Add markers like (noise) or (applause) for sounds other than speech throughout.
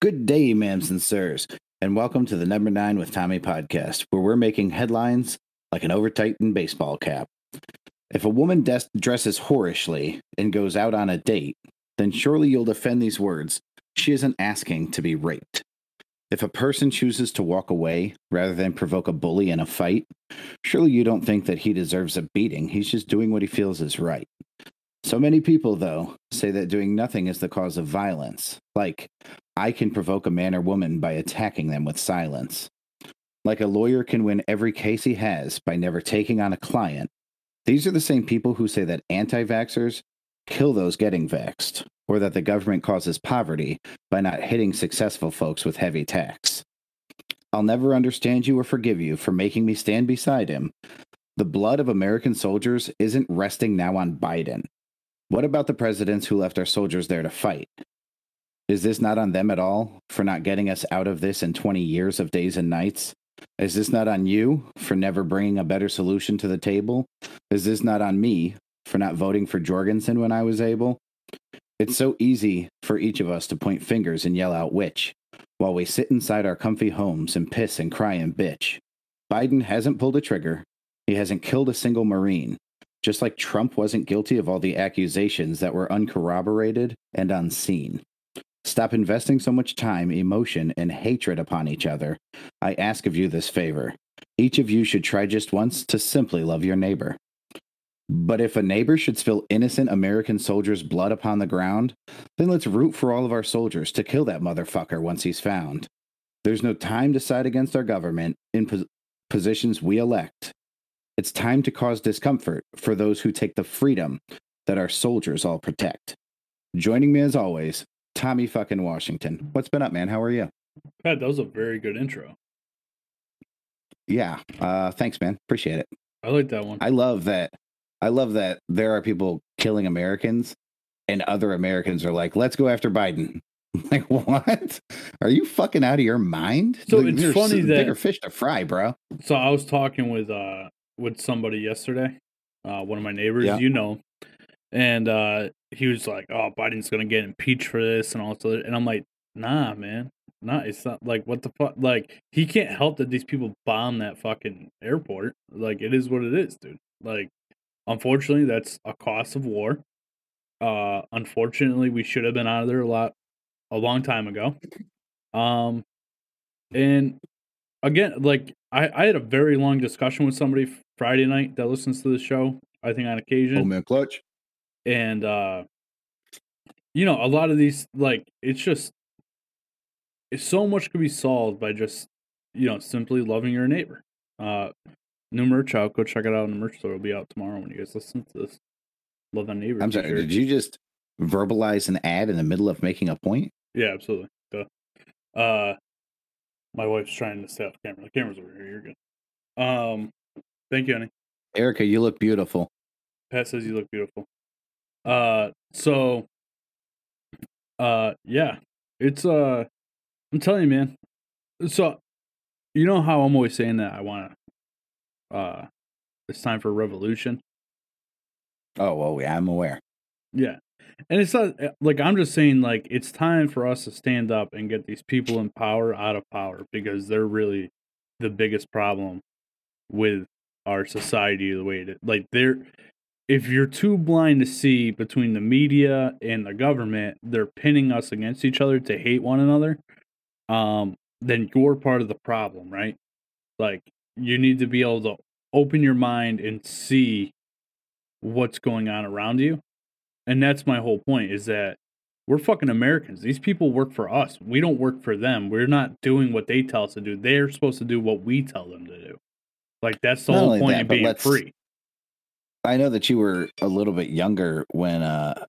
Good day, ma'ams and sirs, and welcome to the Number Nine with Tommy podcast, where we're making headlines like an overtightened baseball cap. If a woman des- dresses whorishly and goes out on a date, then surely you'll defend these words. She isn't asking to be raped. If a person chooses to walk away rather than provoke a bully in a fight, surely you don't think that he deserves a beating. He's just doing what he feels is right. So many people, though, say that doing nothing is the cause of violence. Like, I can provoke a man or woman by attacking them with silence. Like a lawyer can win every case he has by never taking on a client. These are the same people who say that anti vaxxers kill those getting vaxxed, or that the government causes poverty by not hitting successful folks with heavy tax. I'll never understand you or forgive you for making me stand beside him. The blood of American soldiers isn't resting now on Biden. What about the presidents who left our soldiers there to fight? Is this not on them at all for not getting us out of this in 20 years of days and nights? Is this not on you for never bringing a better solution to the table? Is this not on me for not voting for Jorgensen when I was able? It's so easy for each of us to point fingers and yell out which, while we sit inside our comfy homes and piss and cry and bitch. Biden hasn't pulled a trigger. He hasn't killed a single Marine, just like Trump wasn't guilty of all the accusations that were uncorroborated and unseen. Stop investing so much time, emotion, and hatred upon each other. I ask of you this favor. Each of you should try just once to simply love your neighbor. But if a neighbor should spill innocent American soldiers' blood upon the ground, then let's root for all of our soldiers to kill that motherfucker once he's found. There's no time to side against our government in pos- positions we elect. It's time to cause discomfort for those who take the freedom that our soldiers all protect. Joining me as always, Tommy fucking Washington. What's been up, man? How are you? Pat, that was a very good intro. Yeah. Uh, thanks, man. Appreciate it. I like that one. I love that. I love that there are people killing Americans and other Americans are like, let's go after Biden. (laughs) Like, what? Are you fucking out of your mind? So Like, it's funny that- bigger fish to fry, bro. So I was talking with uh with somebody yesterday, uh one of my neighbors, Yeah. you know, and uh he was like, "Oh, Biden's gonna get impeached for this and all this," other-" and I'm like, "Nah, man, nah, it's not like what the fuck. Like he can't help that these people bomb that fucking airport. Like it is what it is, dude. Like unfortunately, that's a cost of war. Uh, unfortunately, we should have been out of there a lot a long time ago. Um, and again, like I, I had a very long discussion with somebody Friday night that listens to the show. I think on occasion, Oh, man, clutch. And uh, you know, a lot of these like it's just it's so much could be solved by just you know simply loving your neighbor. Uh, new merch out. Go check it out in the merch store. It'll be out tomorrow when you guys listen to this. Love that neighbor. I'm sorry. Did you just verbalize an ad in the middle of making a point? Yeah, absolutely. Duh. Uh, my wife's trying to stay off camera. The camera's over here. You're good. Um, thank you, honey. Erica, you look beautiful. Pat says you look beautiful. Uh, so, uh, yeah, it's uh, I'm telling you, man. So, you know how I'm always saying that I want to, uh, it's time for a revolution. Oh, well, yeah, I'm aware. Yeah. And it's not uh, like I'm just saying like it's time for us to stand up and get these people in power out of power because they're really the biggest problem with our society the way it is. Like they're if you're too blind to see between the media and the government, they're pinning us against each other to hate one another. Um, then you're part of the problem, right? Like you need to be able to open your mind and see what's going on around you and that's my whole point is that we're fucking Americans. These people work for us. We don't work for them. We're not doing what they tell us to do. They're supposed to do what we tell them to do. Like that's the Not whole point that, of being free. I know that you were a little bit younger when uh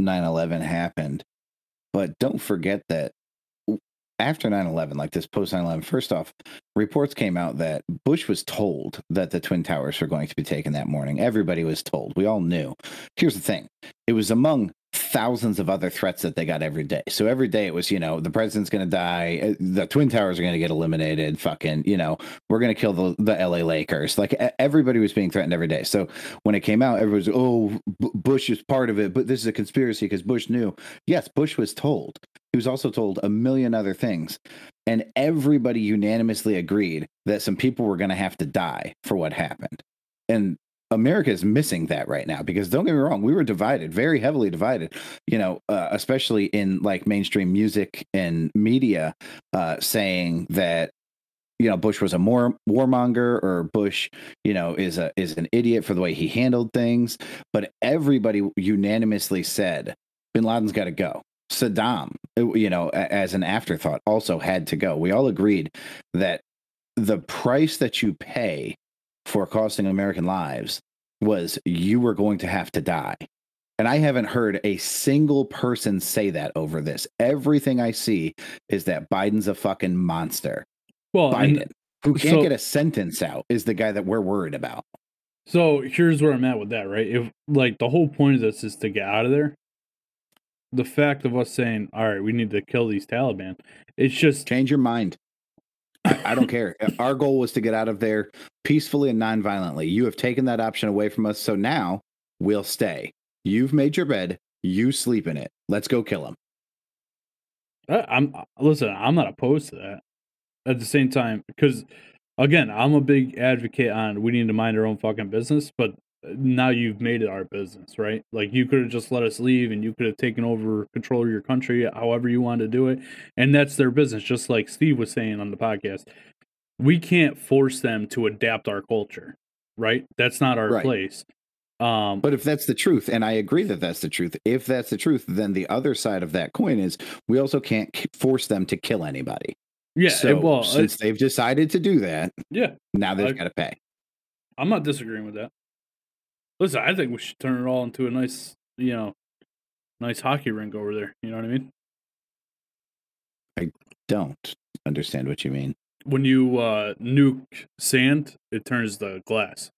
9/11 happened, but don't forget that after 9/11, like this post 9/11, first off, reports came out that Bush was told that the twin towers were going to be taken that morning. Everybody was told. We all knew. Here's the thing. It was among thousands of other threats that they got every day. So every day it was, you know, the president's going to die, uh, the twin towers are going to get eliminated, fucking, you know, we're going to kill the, the LA Lakers. Like everybody was being threatened every day. So when it came out, everybody was, oh, B- Bush is part of it, but this is a conspiracy because Bush knew. Yes, Bush was told. He was also told a million other things. And everybody unanimously agreed that some people were going to have to die for what happened. And America is missing that right now because don't get me wrong, we were divided, very heavily divided, you know, uh, especially in like mainstream music and media, uh, saying that you know Bush was a more warmonger or Bush you know is a is an idiot for the way he handled things. But everybody unanimously said bin Laden's got to go. Saddam uh, you know as an afterthought also had to go. We all agreed that the price that you pay for costing American lives was you were going to have to die and I haven't heard a single person say that over this. Everything I see is that Biden's a fucking monster. Well, Biden, and who can't so- get a sentence out, is the guy that we're worried about. so here's where I'm at with that, right? If like the whole point of this is to get out of there, the fact of us saying, "All right, we need to kill these Taliban," it's just Change your mind. I, I don't care. (laughs) Our goal was to get out of there peacefully and non-violently. You have taken that option away from us, so now we'll stay. You've made your bed. You sleep in it. Let's go kill him. I- uh, I'm uh, listen. I'm not opposed to that. At the same time, because again, I'm a big advocate on we need to mind our own fucking business. But now you've made it our business, right? Like you could have just let us leave, and you could have taken over control of your country, however you wanted to do it, and that's their business. Just like Steve was saying on the podcast, we can't force them to adapt our culture, right? That's not our Right. place. Um, But if that's the truth, and I agree that that's the truth, if that's the truth, then the other side of that coin is we also can't force them to kill anybody. yeah, so well, uh, since they've decided to do that, yeah, now they've got to pay. I'm not disagreeing with that. Listen, I think we should turn it all into a nice, you know, nice hockey rink over there. You know what I mean? I don't understand what you mean. When you uh, nuke sand, it turns the glass.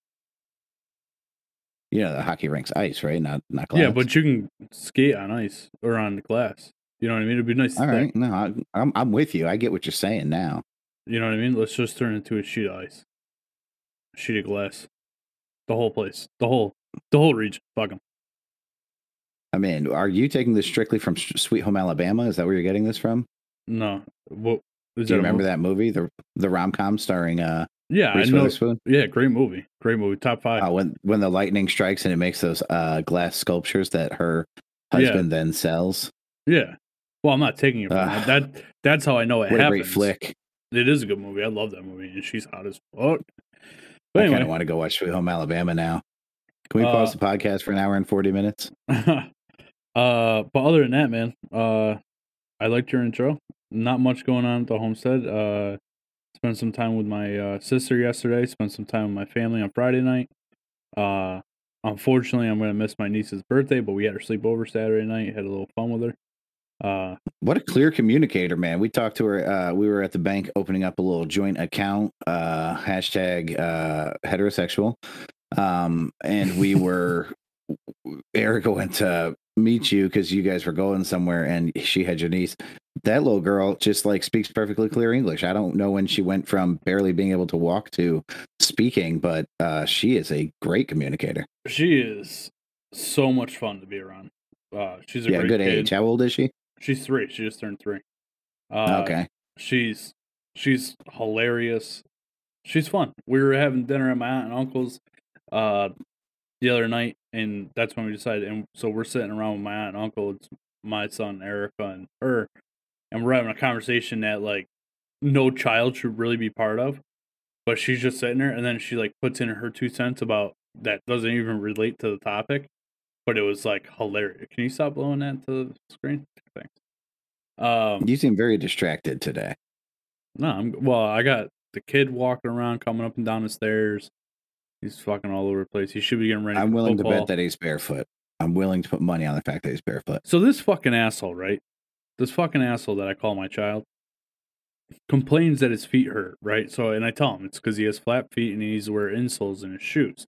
You know, the hockey rink's ice, right? Not not glass. Yeah, but you can skate on ice or on the glass. You know what I mean? It'd be nice. all right, no, I, I'm I'm with you. I get what you're saying now. You know what I mean? Let's just turn it into a sheet of ice, a sheet of glass. The whole place, the whole, the whole region. Fuck them. I mean, are you taking this strictly from Sweet Home Alabama? Is that where you're getting this from? No, what is Do you remember mo- that movie, the the rom com starring uh Yeah, I Reese know. Witherspoon? Yeah, great movie. Great movie. Top five. Uh, when when the lightning strikes and it makes those uh glass sculptures that her Yeah. husband then sells. Yeah. Well, I'm not taking it from Ugh. that. that. That's how I know it What a great flick! It is a good movie. I love that movie, and she's hot as fuck. I But kind of want to go watch Sweet Home Alabama now. Can we pause Uh, the podcast for an hour and forty minutes? (laughs) uh, but other than that, man, uh, I liked your intro. Not much going on at the homestead. Uh, spent some time with my uh, sister yesterday. Spent some time with my family on Friday night. Uh, unfortunately, I'm gonna miss my niece's birthday, but we had her sleepover Saturday night. Had a little fun with her. Uh, What a clear communicator, man. We talked to her. Uh, we were at the bank opening up a little joint account, uh, hashtag uh, heterosexual. Um, and we (laughs) were, Erica went to meet you because you guys were going somewhere and she had your niece. That little girl just like speaks perfectly clear English. I don't know when she went from barely being able to walk to speaking, but uh, she is a great communicator. she is so much fun to be around. Uh, she's a Yeah, great good kid. age. How old is she? She's three. She just turned three. Uh, okay. She's she's hilarious. She's fun. We were having dinner at my aunt and uncle's uh the other night, and that's when we decided. And so we're sitting around with my aunt and uncle. It's my son Erica and her, and we're having a conversation that like no child should really be part of. But she's just sitting there, and then she like puts in her two cents about that doesn't even relate to the topic, but it was like hilarious. Can you stop blowing that to the screen? Thanks. Um, You seem very distracted today. no, I'm well. I got the kid walking around, coming up and down the stairs. He's fucking all over the place. He should be getting ready. I'm willing to bet that he's barefoot. I'm willing to put money on the fact that he's barefoot. So this fucking asshole, right? This fucking asshole that I call my child complains that his feet hurt, right? So, and I tell him it's because he has flat feet and he needs to wear insoles in his shoes,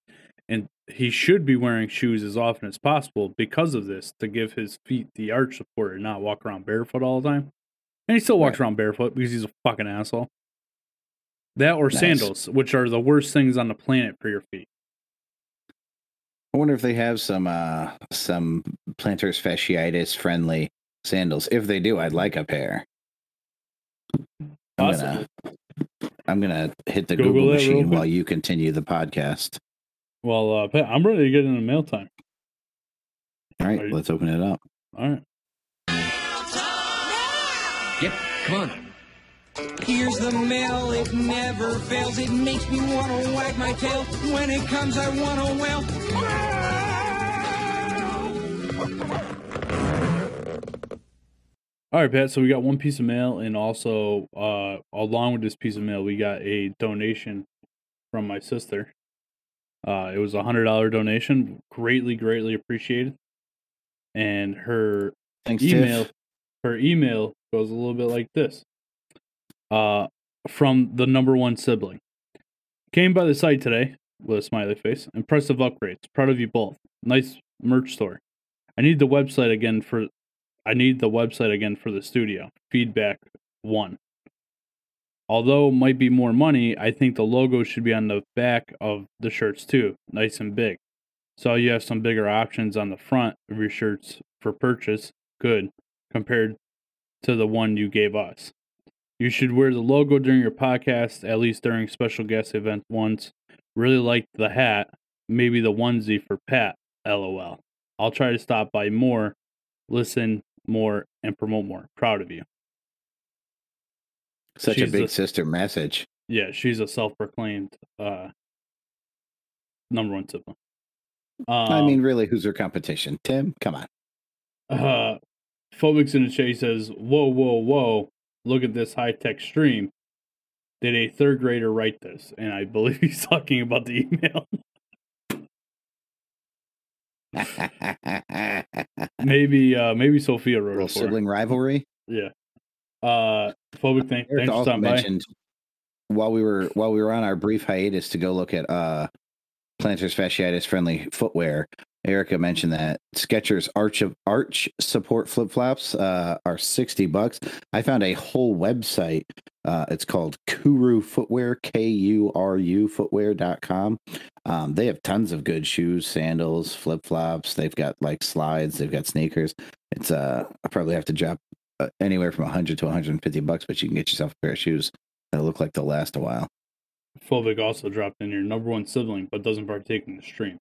he should be wearing shoes as often as possible because of this to give his feet the arch support and not walk around barefoot all the time. And he still walks Right. around barefoot because he's a fucking asshole. That or Nice. sandals, which are the worst things on the planet for your feet. I wonder if they have some uh some plantar fasciitis friendly sandals. If they do, I'd like a pair. I'm gonna, I'm gonna hit the Google Google, machine while you continue the podcast. Well, uh, Pat, I'm ready to get into mail time. All right, you- let's open it up. All right. Yep, come on. Here's the mail, it never fails. It makes me wanna wag my tail. When it comes, I wanna wail. All right, Pat. So we got one piece of mail, and also uh, along with this piece of mail, we got a donation from my sister. Uh, it was a hundred dollar donation, greatly, greatly appreciated. And her Thanks, email, Tiff. her email goes a little bit like this. Uh, from the number one sibling. Came by the site today with a smiley face. Impressive upgrades. Proud of you both. Nice merch store. I need the website again for I need the website again for the studio. Feedback one. Although might be more money, I think the logo should be on the back of the shirts too, nice and big. So you have some bigger options on the front of your shirts for purchase. Good, compared to the one you gave us. You should wear the logo during your podcast, at least during special guest events once. Really liked the hat, maybe the onesie for Pat. LOL. I'll try to stop by more, listen more, and promote more. Proud of you. Such she's a big the- sister message. Yeah, she's a self-proclaimed uh, number one sibling. Um, I mean, really, who's her competition? Tim, come on. uh, Phobics in the Chase says, "Whoa, whoa, whoa! Look at this high-tech stream. Did a third grader write this?" And I believe (laughs) he's talking about the email. (laughs) maybe, uh, maybe Sophia wrote Little it sibling rivalry. Yeah. Uh, Phobic, thank, Eric thanks for stopping by. mentioned while we were while we were on our brief hiatus to go look at uh planters fasciitis friendly footwear. Erica mentioned that Skechers Arch of Arch support flip flops uh, are sixty bucks. I found a whole website. Uh, it's called Kuru Footwear, K U R U Footwear.com. Um, they have tons of good shoes, sandals, flip flops. They've got like slides. They've got sneakers. It's uh, I probably have to drop anywhere from 100 to 150 bucks, but you can get yourself a pair of shoes that look like they'll last a while. Phobic also dropped in your number one sibling, but doesn't partake in the stream.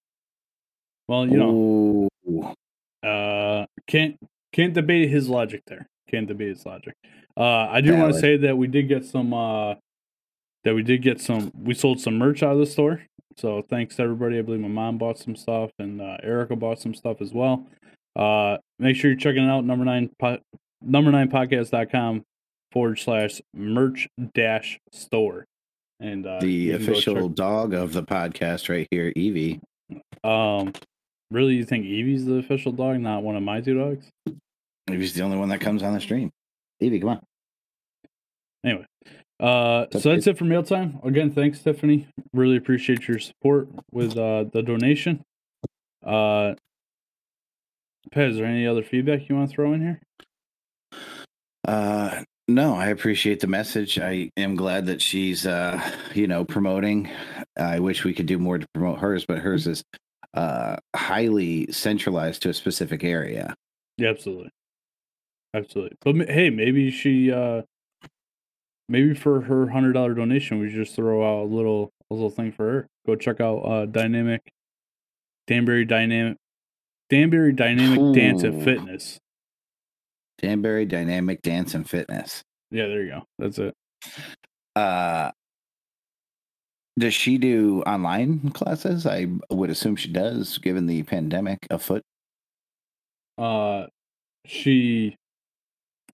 Well, you know, Ooh. uh, can't can't debate his logic there. Can't debate his logic. Uh, I do want to say that we did get some. Uh, that we did get some. We sold some merch out of the store. So thanks to everybody. I believe my mom bought some stuff, and uh, Erica bought some stuff as well. Uh, make sure you're checking it out. Number nine, po- number nine podcast.com forward slash merch dash store. And uh, the you can go official dog of the podcast right here, Evie. Um, really, you think Evie's the official dog, not one of my two dogs? Evie's the only one that comes on the stream. Evie, come on. Anyway, uh, That's so that's it for mail time. Again, thanks, Tiffany. Really appreciate your support with uh the donation. Uh, Pez, is there any other feedback you want to throw in here? Uh, no, I appreciate the message. I am glad that she's, uh, you know, promoting. I wish we could do more to promote hers, but hers is uh, highly centralized to a specific area. Yeah, absolutely, absolutely. But hey, maybe she, uh, maybe for her hundred dollar donation, we just throw out a little a little thing for her. Go check out uh Dynamic Danbury Dynamic Danbury Dynamic Dance and Fitness. Danbury Dynamic Dance and Fitness. Yeah, there you go. That's it. Uh, does she do online classes? I would assume she does, given the pandemic afoot. Uh, she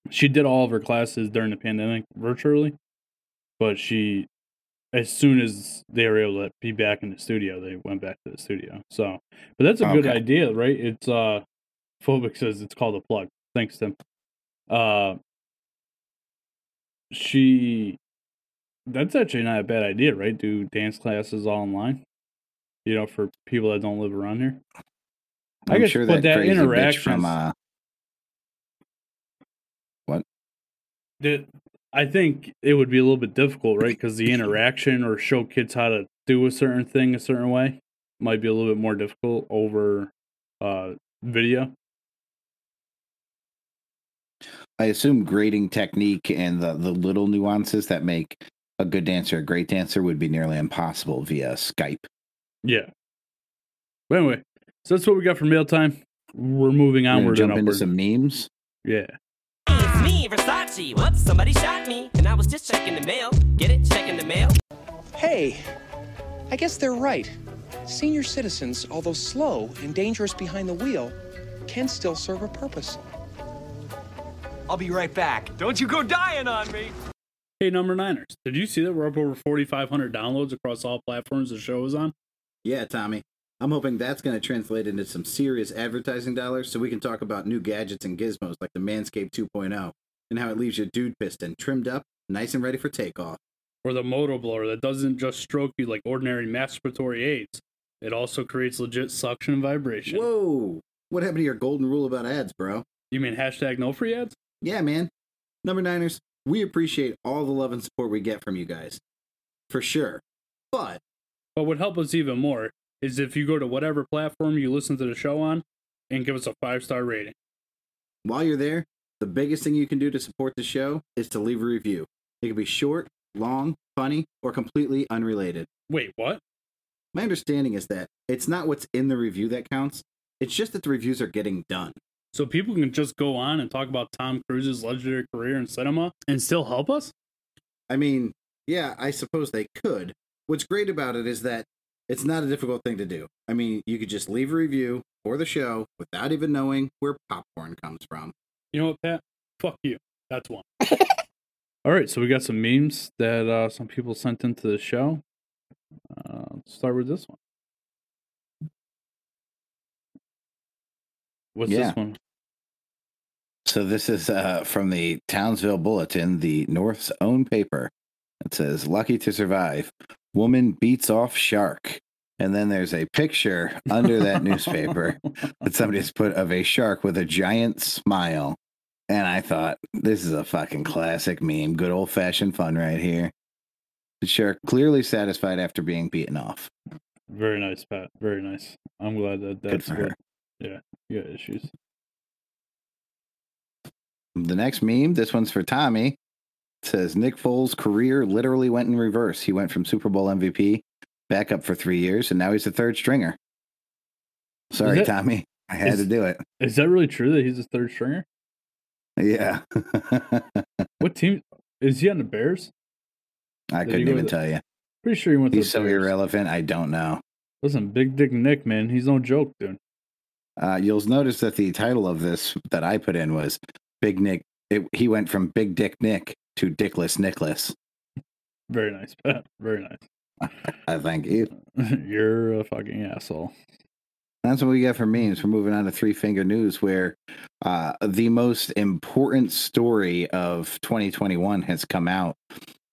she did all of her classes during the pandemic virtually, but she as soon as they were able to be back in the studio, they went back to the studio. So, but that's a good idea, right? It's uh, phobic says it's called a plug. Thanks, Tim. Uh, she that's actually not a bad idea, right? Do dance classes all online, you know, for people that don't live around here. I I'm guess, sure that, that crazy bitch from uh, what? that I think it would be a little bit difficult, right? Because the (laughs) interaction or show kids how to do a certain thing a certain way might be a little bit more difficult over uh, video. I assume grading technique and the, the little nuances that make a good dancer a great dancer would be nearly impossible via Skype. Yeah. But anyway, so that's what we got for mail time. We're moving on. We're gonna and jump into some memes. Yeah. It's me, Versace. Whoops, somebody shot me. And I was just checking the mail. Get it? Checking the mail. Hey, I guess they're right. Senior citizens, although slow and dangerous behind the wheel, can still serve a purpose. I'll be right back. Don't you go dying on me. Hey, number niners, did you see that we're up over 4,500 downloads across all platforms the show is on? Yeah, Tommy. I'm hoping that's going to translate into some serious advertising dollars so we can talk about new gadgets and gizmos like the Manscaped 2.0 and how it leaves your dude piston trimmed up, nice and ready for takeoff. Or the moto blower that doesn't just stroke you like ordinary masturbatory aids. It also creates legit suction and vibration. Whoa! What happened to your golden rule about ads, bro? You mean hashtag no free ads? Yeah, man. Number Niners, we appreciate all the love and support we get from you guys. For sure. But but What would help us even more is if you go to whatever platform you listen to the show on and give us a five star rating. while you're there, the biggest thing you can do to support the show is to leave a review. It can be short, long, funny, or completely unrelated. Wait, what? My understanding is that it's not what's in the review that counts, it's just that the reviews are getting done. So people can just go on and talk about Tom Cruise's legendary career in cinema and still help us? I mean, yeah, I suppose they could. What's great about it is that it's not a difficult thing to do. I mean, you could just leave a review for the show without even knowing where popcorn comes from. You know what, Pat? Fuck you. That's one. (laughs) All right, so we got some memes that uh, some people sent into the show. Uh, let's start with this one. What's Yeah. this one? So this is uh, from the Townsville Bulletin, the North's own paper. It says, "Lucky to survive. Woman beats off shark." And then there's a picture under that newspaper (laughs) that somebody's put of a shark with a giant smile. And I thought, this is a fucking classic meme. Good old fashioned fun right here. The shark clearly satisfied after being beaten off. Very nice, Pat. Very nice. I'm glad that Good that's for good. her. Yeah, you got issues. The next meme, this one's for Tommy. It says Nick Foles' career literally went in reverse. He went from Super Bowl MVP back up for three years, and now he's a third stringer. Sorry, that- Tommy. I had is- to do it. Is that really true that he's a third stringer? Yeah. (laughs) What team is he on the Bears? I Did couldn't even the- tell you. Pretty sure he went to He's the so Bears. irrelevant. I don't know. Listen, Big Dick Nick, man, he's no joke, dude. Uh, you'll notice that the title of this that I put in was Big Nick. It, he went from Big Dick Nick to Dickless Nicholas. Very nice, Pat. Very nice. (laughs) I thank you. (laughs) You're a fucking asshole. That's what we got for memes. We're moving on to Three Finger News, where uh, the most important story of 2021 has come out.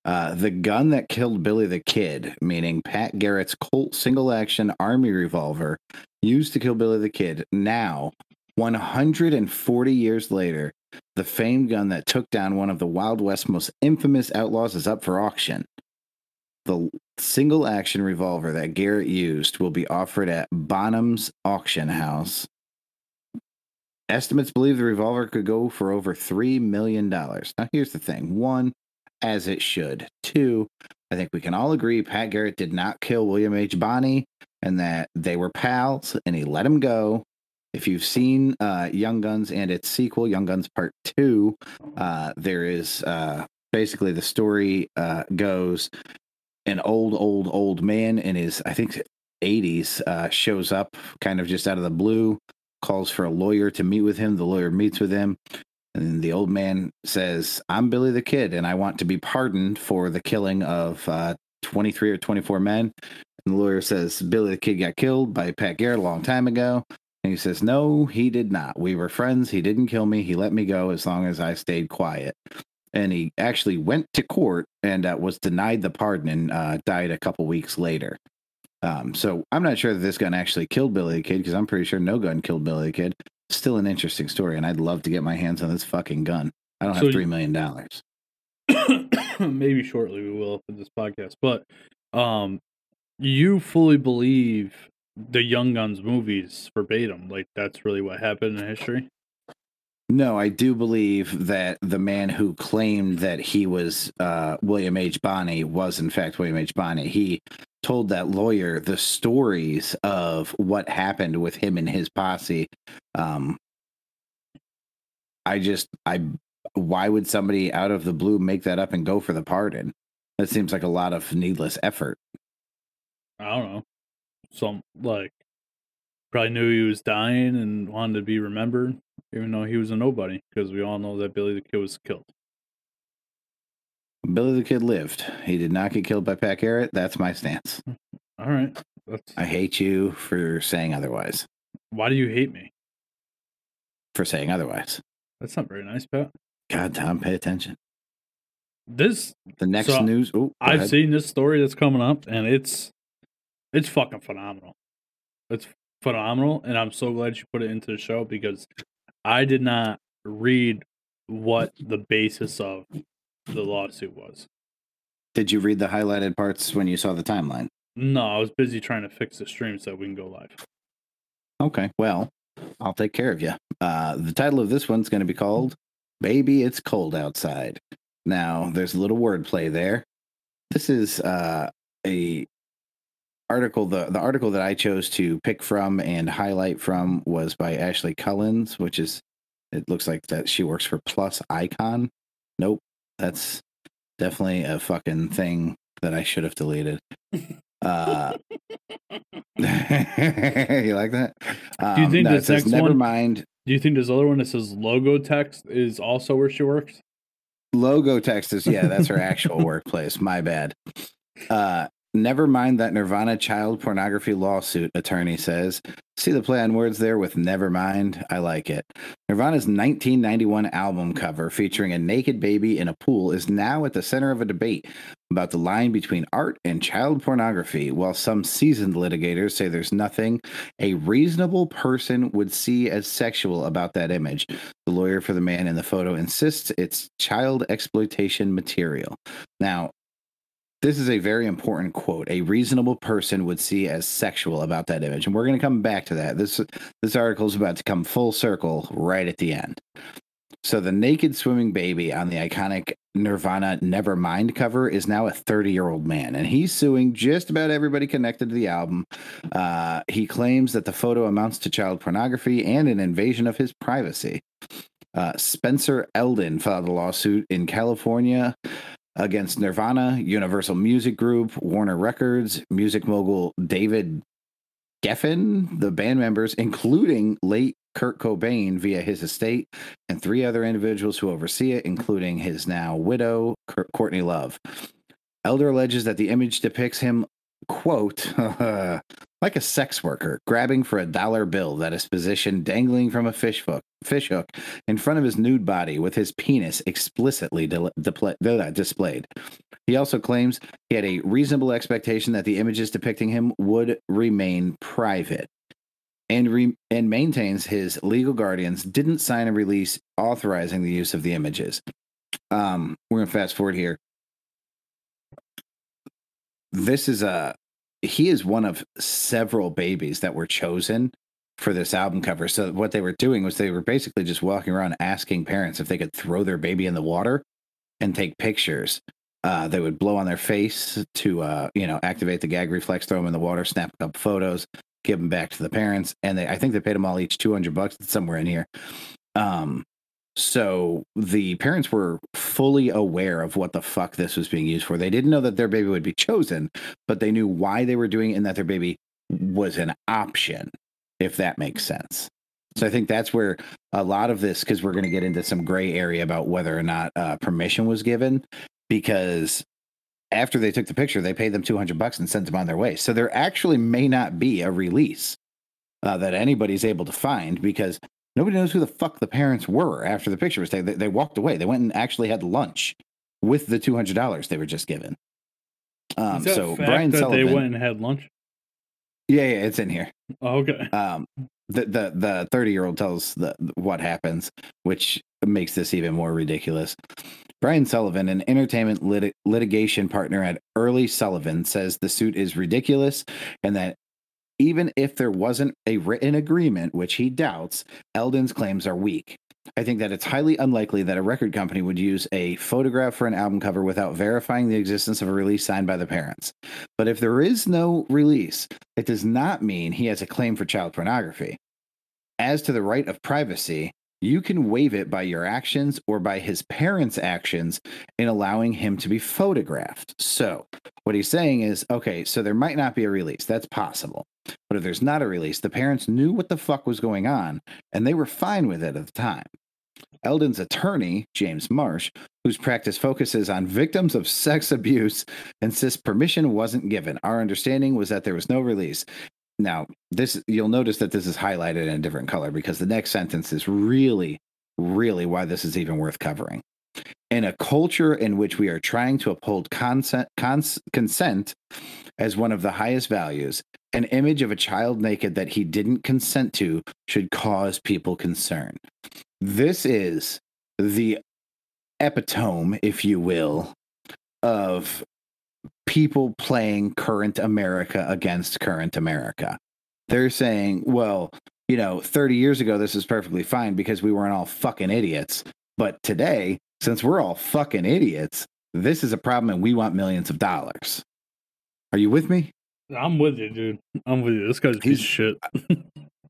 Uh, the gun that killed Billy the Kid, meaning Pat Garrett's Colt single action army revolver used to kill Billy the Kid, now, 140 years later, the famed gun that took down one of the Wild West's most infamous outlaws is up for auction. The single action revolver that Garrett used will be offered at Bonham's auction house. Estimates believe the revolver could go for over $3 million. Now, here's the thing one, as it should. Two, I think we can all agree Pat Garrett did not kill William H. Bonney and that they were pals and he let him go. If you've seen uh, Young Guns and its sequel, Young Guns Part 2, uh, there is uh, basically the story uh, goes an old, old, old man in his, I think, 80s uh, shows up kind of just out of the blue, calls for a lawyer to meet with him. The lawyer meets with him. And the old man says, I'm Billy the Kid, and I want to be pardoned for the killing of uh, 23 or 24 men. And the lawyer says, Billy the Kid got killed by Pat Garrett a long time ago. And he says, No, he did not. We were friends. He didn't kill me. He let me go as long as I stayed quiet. And he actually went to court and uh, was denied the pardon and uh, died a couple weeks later. Um, so I'm not sure that this gun actually killed Billy the Kid because I'm pretty sure no gun killed Billy the Kid. Still an interesting story, and I'd love to get my hands on this fucking gun. I don't So have three million dollars. (coughs) Maybe shortly we will for this podcast, but um, you fully believe the Young Guns movies verbatim. Like that's really what happened in history. No, I do believe that the man who claimed that he was uh, William H. Bonney was, in fact, William H. Bonney. He told that lawyer the stories of what happened with him and his posse. Um, I just, I, why would somebody out of the blue make that up and go for the pardon? That seems like a lot of needless effort. I don't know. Some like probably knew he was dying and wanted to be remembered, even though he was a nobody, because we all know that Billy the Kid was killed. Billy the Kid lived. He did not get killed by Pat Garrett. That's my stance. Mm, all right. That's I hate you for saying otherwise. why do you hate me? For saying otherwise. That's not very nice, Pat. God, Tom, pay attention. This The next So, news. Oh, I've ahead. seen this story that's coming up, and it's it's fucking phenomenal. It's phenomenal, and I'm so glad you put it into the show because I did not read what the basis of the lawsuit was. Did you read the highlighted parts when you saw the timeline? No, I was busy trying to fix the stream so we can go live. Okay, well, I'll take care of you. Uh, the title of this one's going to be called "Baby, It's Cold Outside." Now, there's a little wordplay there. This is uh, a article. the The article that I chose to pick from and highlight from was by Ashley Cullins, which is it looks like that she works for Plus Icon. Nope, that's definitely a fucking thing that I should have deleted. (laughs) Uh, (laughs) you like that? Do you Um, think no, this says, next never one- mind. Do you think this other one that says logo text is also where she works? Logo text is yeah, that's her actual (laughs) workplace. My bad. Uh, never mind that Nirvana child pornography lawsuit. Attorney says. See the play on words there with never mind. I like it. Nirvana's 1991 album cover featuring a naked baby in a pool is now at the center of a debate about the line between art and child pornography. While some seasoned litigators say there's nothing a reasonable person would see as sexual about that image, the lawyer for the man in the photo insists it's child exploitation material. Now, this is a very important quote. A reasonable person would see as sexual about that image, and we're going to come back to that. This this article is about to come full circle right at the end. So the naked swimming baby on the iconic Nirvana Nevermind cover is now a 30 year old man, and he's suing just about everybody connected to the album. Uh, he claims that the photo amounts to child pornography and an invasion of his privacy. Uh, Spencer Elden filed a lawsuit in California against Nirvana, Universal Music Group, Warner Records, music mogul David Geffen, the band members, including late Kurt Cobain via his estate, and three other individuals who oversee it, including his now widow, Courtney Love. Elden alleges that the image depicts him, quote, (laughs) like a sex worker grabbing for a dollar bill that is positioned dangling from a fish hook, fish hook in front of his nude body with his penis explicitly dipla- uh, displayed. He also claims he had a reasonable expectation that the images depicting him would remain private. And, re- and maintains his legal guardians didn't sign a release authorizing the use of the images. Um, we're gonna fast forward here. This is a he is one of several babies that were chosen for this album cover. So what they were doing was they were basically just walking around asking parents if they could throw their baby in the water and take pictures. Uh, they would blow on their face to uh, you know activate the gag reflex, throw them in the water, snap a couple photos, give them back to the parents, and they I think they paid them all each two hundred bucks. It's somewhere in here. Um, so the parents were fully aware of what the fuck this was being used for. They didn't know that their baby would be chosen, but they knew why they were doing it and that their baby was an option, if that makes sense. So I think that's where a lot of this, because we're going to get into some gray area about whether or not uh, permission was given, because after they took the picture, they paid them 200 bucks and sent them on their way. So there actually may not be a release uh, that anybody's able to find because nobody knows who the fuck the parents were after the picture was taken. They, they walked away. They went and actually had lunch with the $200 they were just given. Um, so Brian that Sullivan, they went and had lunch. yeah, yeah, it's in here. Oh, okay. (laughs) Um, the the the 30 year old tells the what happens, which makes this even more ridiculous. Brian Sullivan, an entertainment lit- litigation partner at Early Sullivan, says the suit is ridiculous and that even if there wasn't a written agreement, which he doubts, Elden's claims are weak. I think that it's highly unlikely that a record company would use a photograph for an album cover without verifying the existence of a release signed by the parents. But if there is no release, it does not mean he has a claim for child pornography. As to the right of privacy, you can waive it by your actions or by his parents' actions in allowing him to be photographed. So, what he's saying is okay, so there might not be a release. That's possible. But if there's not a release, the parents knew what the fuck was going on and they were fine with it at the time. Elden's attorney, James Marsh, whose practice focuses on victims of sex abuse, insists permission wasn't given. Our understanding was that there was no release. Now, this you'll notice that this is highlighted in a different color because the next sentence is really, really why this is even worth covering. In a culture in which we are trying to uphold consent, cons, consent as one of the highest values, an image of a child naked that he didn't consent to should cause people concern. This is the epitome, if you will, of people playing current America against current America. They're saying, well, you know, 30 years ago, this is perfectly fine because we weren't all fucking idiots. But today, since we're all fucking idiots, this is a problem and we want millions of dollars. Are you with me? I'm with you, dude. I'm with you. This guy's a piece of shit. (laughs)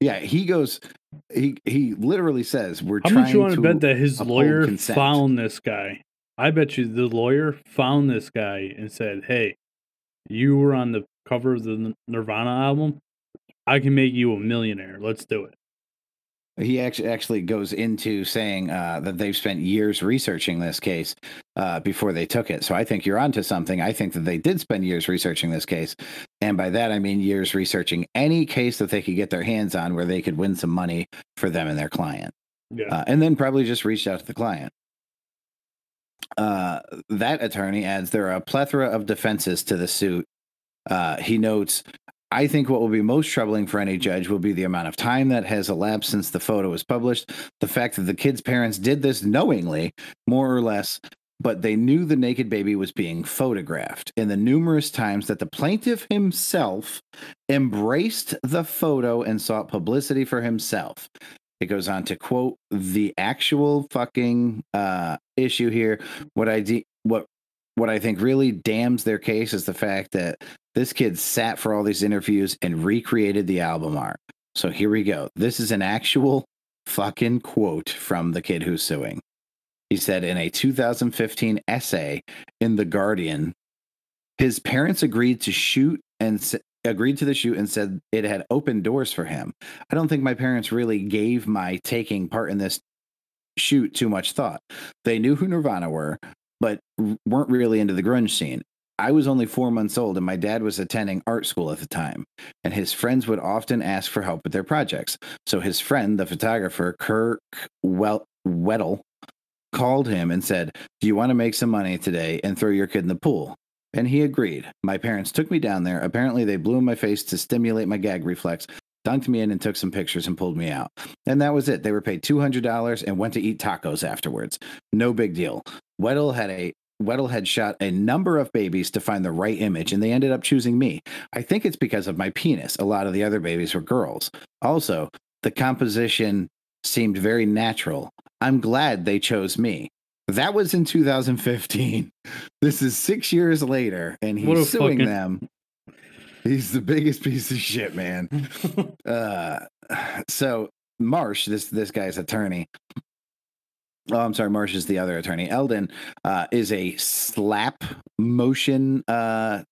Yeah, he goes, he he literally says, we're How trying much you want to to bet that his lawyer consent." found this guy? I bet you the lawyer found this guy and said, "Hey, you were on the cover of the Nirvana album. I can make you a millionaire. Let's do it." He actually actually goes into saying uh, that they've spent years researching this case uh, before they took it. So I think you're onto something. I think that they did spend years researching this case, and by that I mean years researching any case that they could get their hands on where they could win some money for them and their client, Yeah. uh, and then probably just reached out to the client. Uh, that attorney adds there are a plethora of defenses to the suit. Uh, he notes I think what will be most troubling for any judge will be the amount of time that has elapsed since the photo was published. The fact that the kid's parents did this knowingly, more or less, but they knew the naked baby was being photographed. And the numerous times that the plaintiff himself embraced the photo and sought publicity for himself. It goes on to quote the actual fucking uh, issue here. What I de- what what I think really damns their case is the fact that this kid sat for all these interviews and recreated the album art. So here we go. This is an actual fucking quote from the kid who's suing. He said in a 2015 essay in The Guardian, his parents agreed to shoot and s- agreed to the shoot and said it had opened doors for him. I don't think my parents really gave my taking part in this shoot too much thought. They knew who Nirvana were, but weren't really into the grunge scene. I was only four months old, and my dad was attending art school at the time, and his friends would often ask for help with their projects. So his friend, the photographer Kirk well- Weddle, called him and said, Do you want to make some money today and throw your kid in the pool? And he agreed. My parents took me down there. Apparently, they blew my face to stimulate my gag reflex, dunked me in, and took some pictures and pulled me out. And that was it. They were paid $200 and went to eat tacos afterwards. No big deal. Weddle had a Weddle had shot a number of babies to find the right image, and they ended up choosing me. I think it's because of my penis. A lot of the other babies were girls. Also, the composition seemed very natural. I'm glad they chose me. That was in 2015. (laughs) This is six years later, and he's suing fucking- them. He's the biggest piece of shit, man. (laughs) uh, so Marsh, this this guy's attorney. Oh, I'm sorry. Marsh is the other attorney. Elden uh, is a SLAPP motion uh,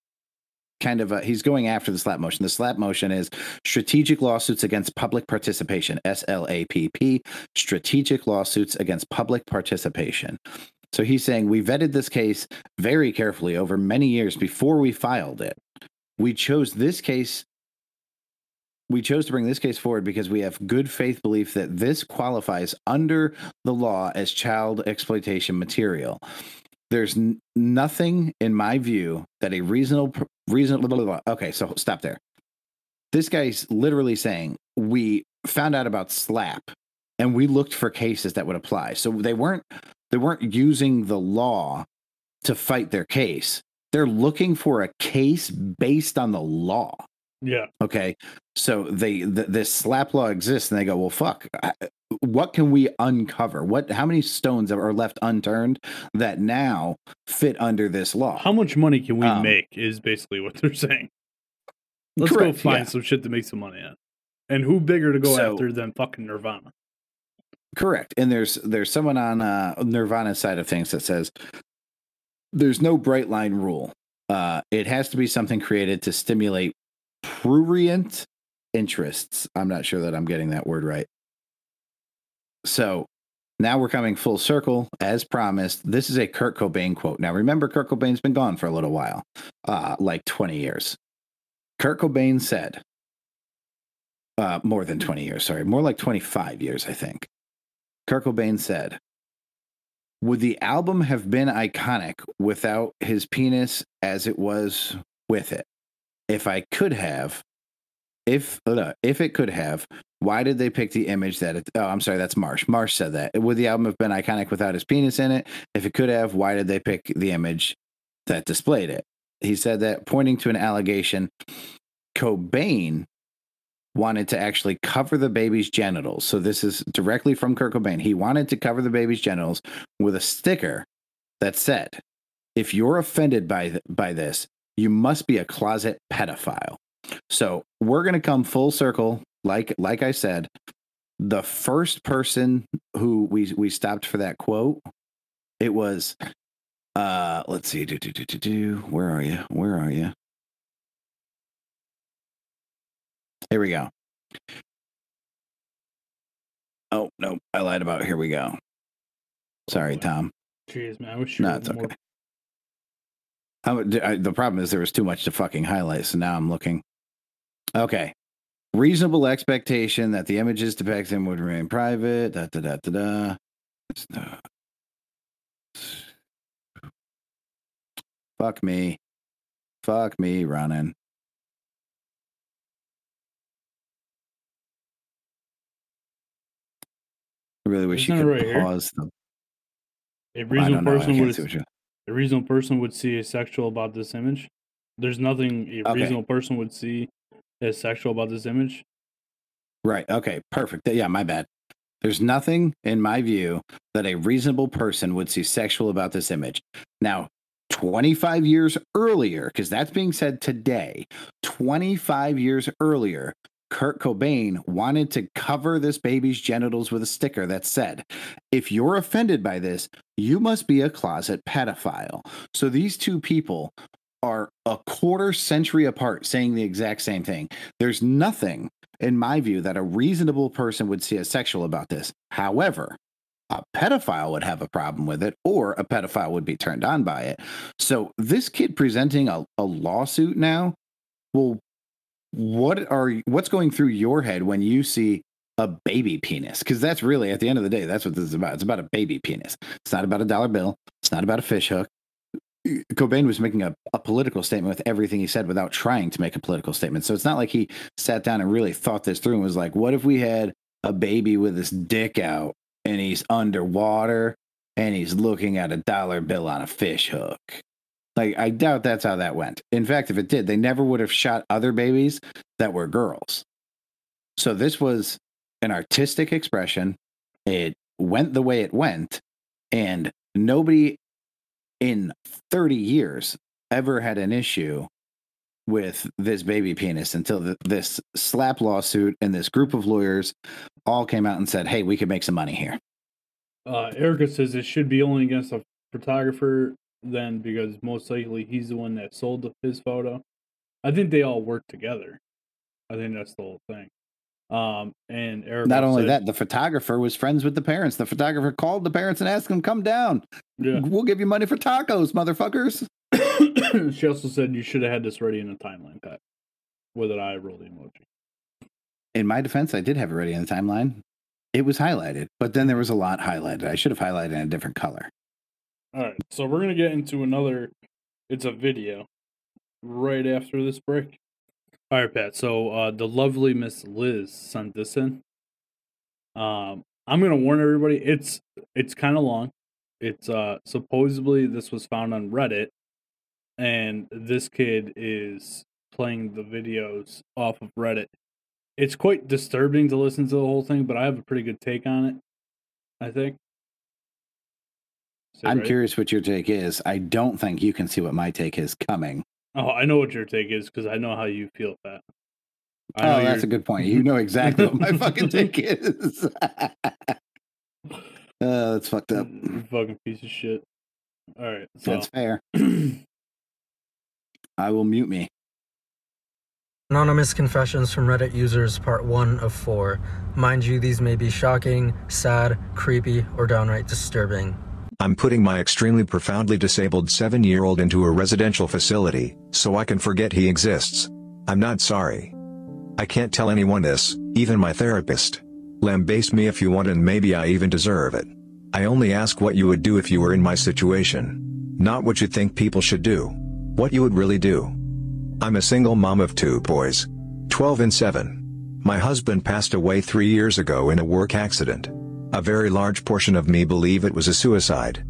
kind of a, he's going after the SLAPP motion. The SLAPP motion is strategic lawsuits against public participation, S L A P P, strategic lawsuits against public participation. So he's saying we vetted this case very carefully over many years before we filed it. We chose this case we chose to bring this case forward because we have good faith belief that this qualifies under the law as child exploitation material. There's n- nothing in my view that a reasonable reasonable okay, so stop there. This guy's literally saying we found out about SLAPP and we looked for cases that would apply. So they weren't they weren't using the law to fight their case. They're looking for a case based on the law. Yeah. Okay. So they th- this SLAPP law exists and they go, well, fuck. What can we uncover? What how many stones are left unturned that now fit under this law? How much money can we Um, make? Is basically what they're (laughs) saying. Let's Correct, go find yeah. some shit to make some money at. And who bigger to go So- after than fucking Nirvana? Correct. And there's there's someone on uh, Nirvana's side of things that says there's no bright line rule. Uh, it has to be something created to stimulate prurient interests. I'm not sure that I'm getting that word right. So now we're coming full circle as promised. This is a Kurt Cobain quote. Now remember, Kurt Cobain's been gone for a little while, uh, like 20 years. Kurt Cobain said, uh, more than 20 years, sorry, more like 25 years, I think. Kurt Cobain said, Would the album have been iconic without his penis as it was with it? If I could have, if if it could have, why did they pick the image that it? Oh, I'm sorry, that's Marsh. Marsh said that. Would the album have been iconic without his penis in it? If it could have, why did they pick the image that displayed it? He said that, pointing to an allegation, Cobain wanted to actually cover the baby's genitals. So this is directly from Kurt Cobain. He wanted to cover the baby's genitals with a sticker that said, "If you're offended by th- by this, you must be a closet pedophile." So we're gonna come full circle, like like I said. The first person who we we stopped for that quote, it was, uh, let's see, do do do do do. Where are you? Where are you? Here we go. Oh no, I lied about. it. Here we go. Sorry, Tom. Jeez, man, I wish you No, it's okay. I- the problem is there was too much to fucking highlight, so now I'm looking. Okay. Reasonable expectation that the images depicting would remain private. Da da da da da. It's not- Fuck me. Fuck me running. I really wish you could right here? pause the. A reasonable don't know. I person would see what you. A reasonable person would see as sexual about this image. There's nothing a Okay. reasonable person would see as sexual about this image. Right. Okay. Perfect. Yeah, my bad. There's nothing, in my view, that a reasonable person would see sexual about this image. Now, 25 years earlier, because that's being said today, 25 years earlier, Kurt Cobain wanted to cover this baby's genitals with a sticker that said, if you're offended by this, you must be a closet pedophile. So these two people are a quarter century apart saying the exact same thing. There's nothing in my view, that a reasonable person would see as sexual about this. However, a pedophile would have a problem with it, or a pedophile would be turned on by it. So, this kid presenting a, a lawsuit now, well, what are what's going through your head when you see a baby penis? Because that's really, at the end of the day, that's what this is about. It's about a baby penis. It's not about a dollar bill. It's not about a fish hook. Cobain was making a, a political statement with everything he said without trying to make a political statement. So it's not like he sat down and really thought this through and was like, what if we had a baby with his dick out and he's underwater and he's looking at a dollar bill on a fish hook? Like, I doubt that's how that went. In fact, if it did, they never would have shot other babies that were girls. So this was an artistic expression. It went the way it went. And nobody in 30 years ever had an issue with this baby penis until th this SLAPP lawsuit and this group of lawyers all came out and said, hey, we could make some money here. Uh, Erica says it should be only against a photographer then because most likely he's the one that sold his photo. I think they all work together. I think that's the whole thing. Um, and Erica Not only said- that, the photographer was friends with the parents. The photographer called the parents and asked them, come down. yeah. We'll give you money for tacos, motherfuckers. (coughs) she also said you should have had this ready in a timeline, Pat, with an eye roll emoji. In my defense, I did have it ready in the timeline. It was highlighted, but then there was a lot highlighted. I should have highlighted in a different color. All right, so we're gonna get into another. It's a video right after this break. All right, Pat. So uh, the lovely Miss Liz sent this in. Um, I'm gonna warn everybody. It's it's kind of long. It's uh supposedly this was found on Reddit, and this kid is playing the videos off of Reddit it's quite disturbing to listen to the whole thing, but I have a pretty good take on it. I think. Is that I'm right? curious what your take is. I don't think you can see what my take is coming. Oh, I know what your take is because I know how you feel, Pat. I Oh, know that's a you're- good point. You know exactly what my (laughs) fucking take is. uh, (laughs) that's fucked up. fucking piece of shit. All right, so That's fair. (clears throat) I will mute me. Anonymous Confessions from Reddit Users, Part 1 of 4. Mind you, these may be shocking, sad, creepy, or downright disturbing. I'm putting my extremely profoundly disabled 7 year old into a residential facility, so I can forget he exists. I'm not sorry. I can't tell anyone this, even my therapist. Lambaste me if you want, and maybe I even deserve it. I only ask what you would do if you were in my situation. Not what you think people should do. What you would really do. I'm a single mom of two boys 12 and 7. My husband passed away three years ago in a work accident. A very large portion of me believe it was a suicide.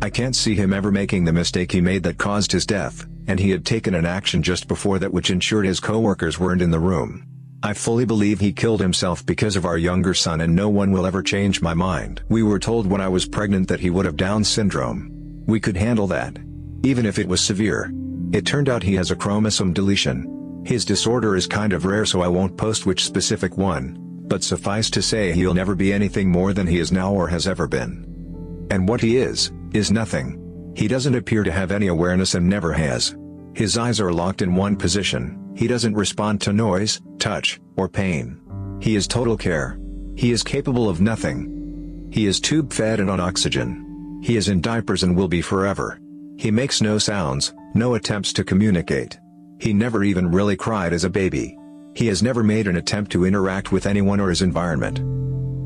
I can't see him ever making the mistake he made that caused his death, and he had taken an action just before that which ensured his coworkers weren't in the room. I fully believe he killed himself because of our younger son and no one will ever change my mind. We were told when I was pregnant that he would have Down syndrome. We could handle that. Even if it was severe. It turned out he has a chromosome deletion. His disorder is kind of rare so I won't post which specific one, but suffice to say he'll never be anything more than he is now or has ever been. And what he is, is nothing. He doesn't appear to have any awareness and never has. His eyes are locked in one position, he doesn't respond to noise, touch, or pain. He is total care. He is capable of nothing. He is tube fed and on oxygen. He is in diapers and will be forever. He makes no sounds, no attempts to communicate. He never even really cried as a baby. He has never made an attempt to interact with anyone or his environment.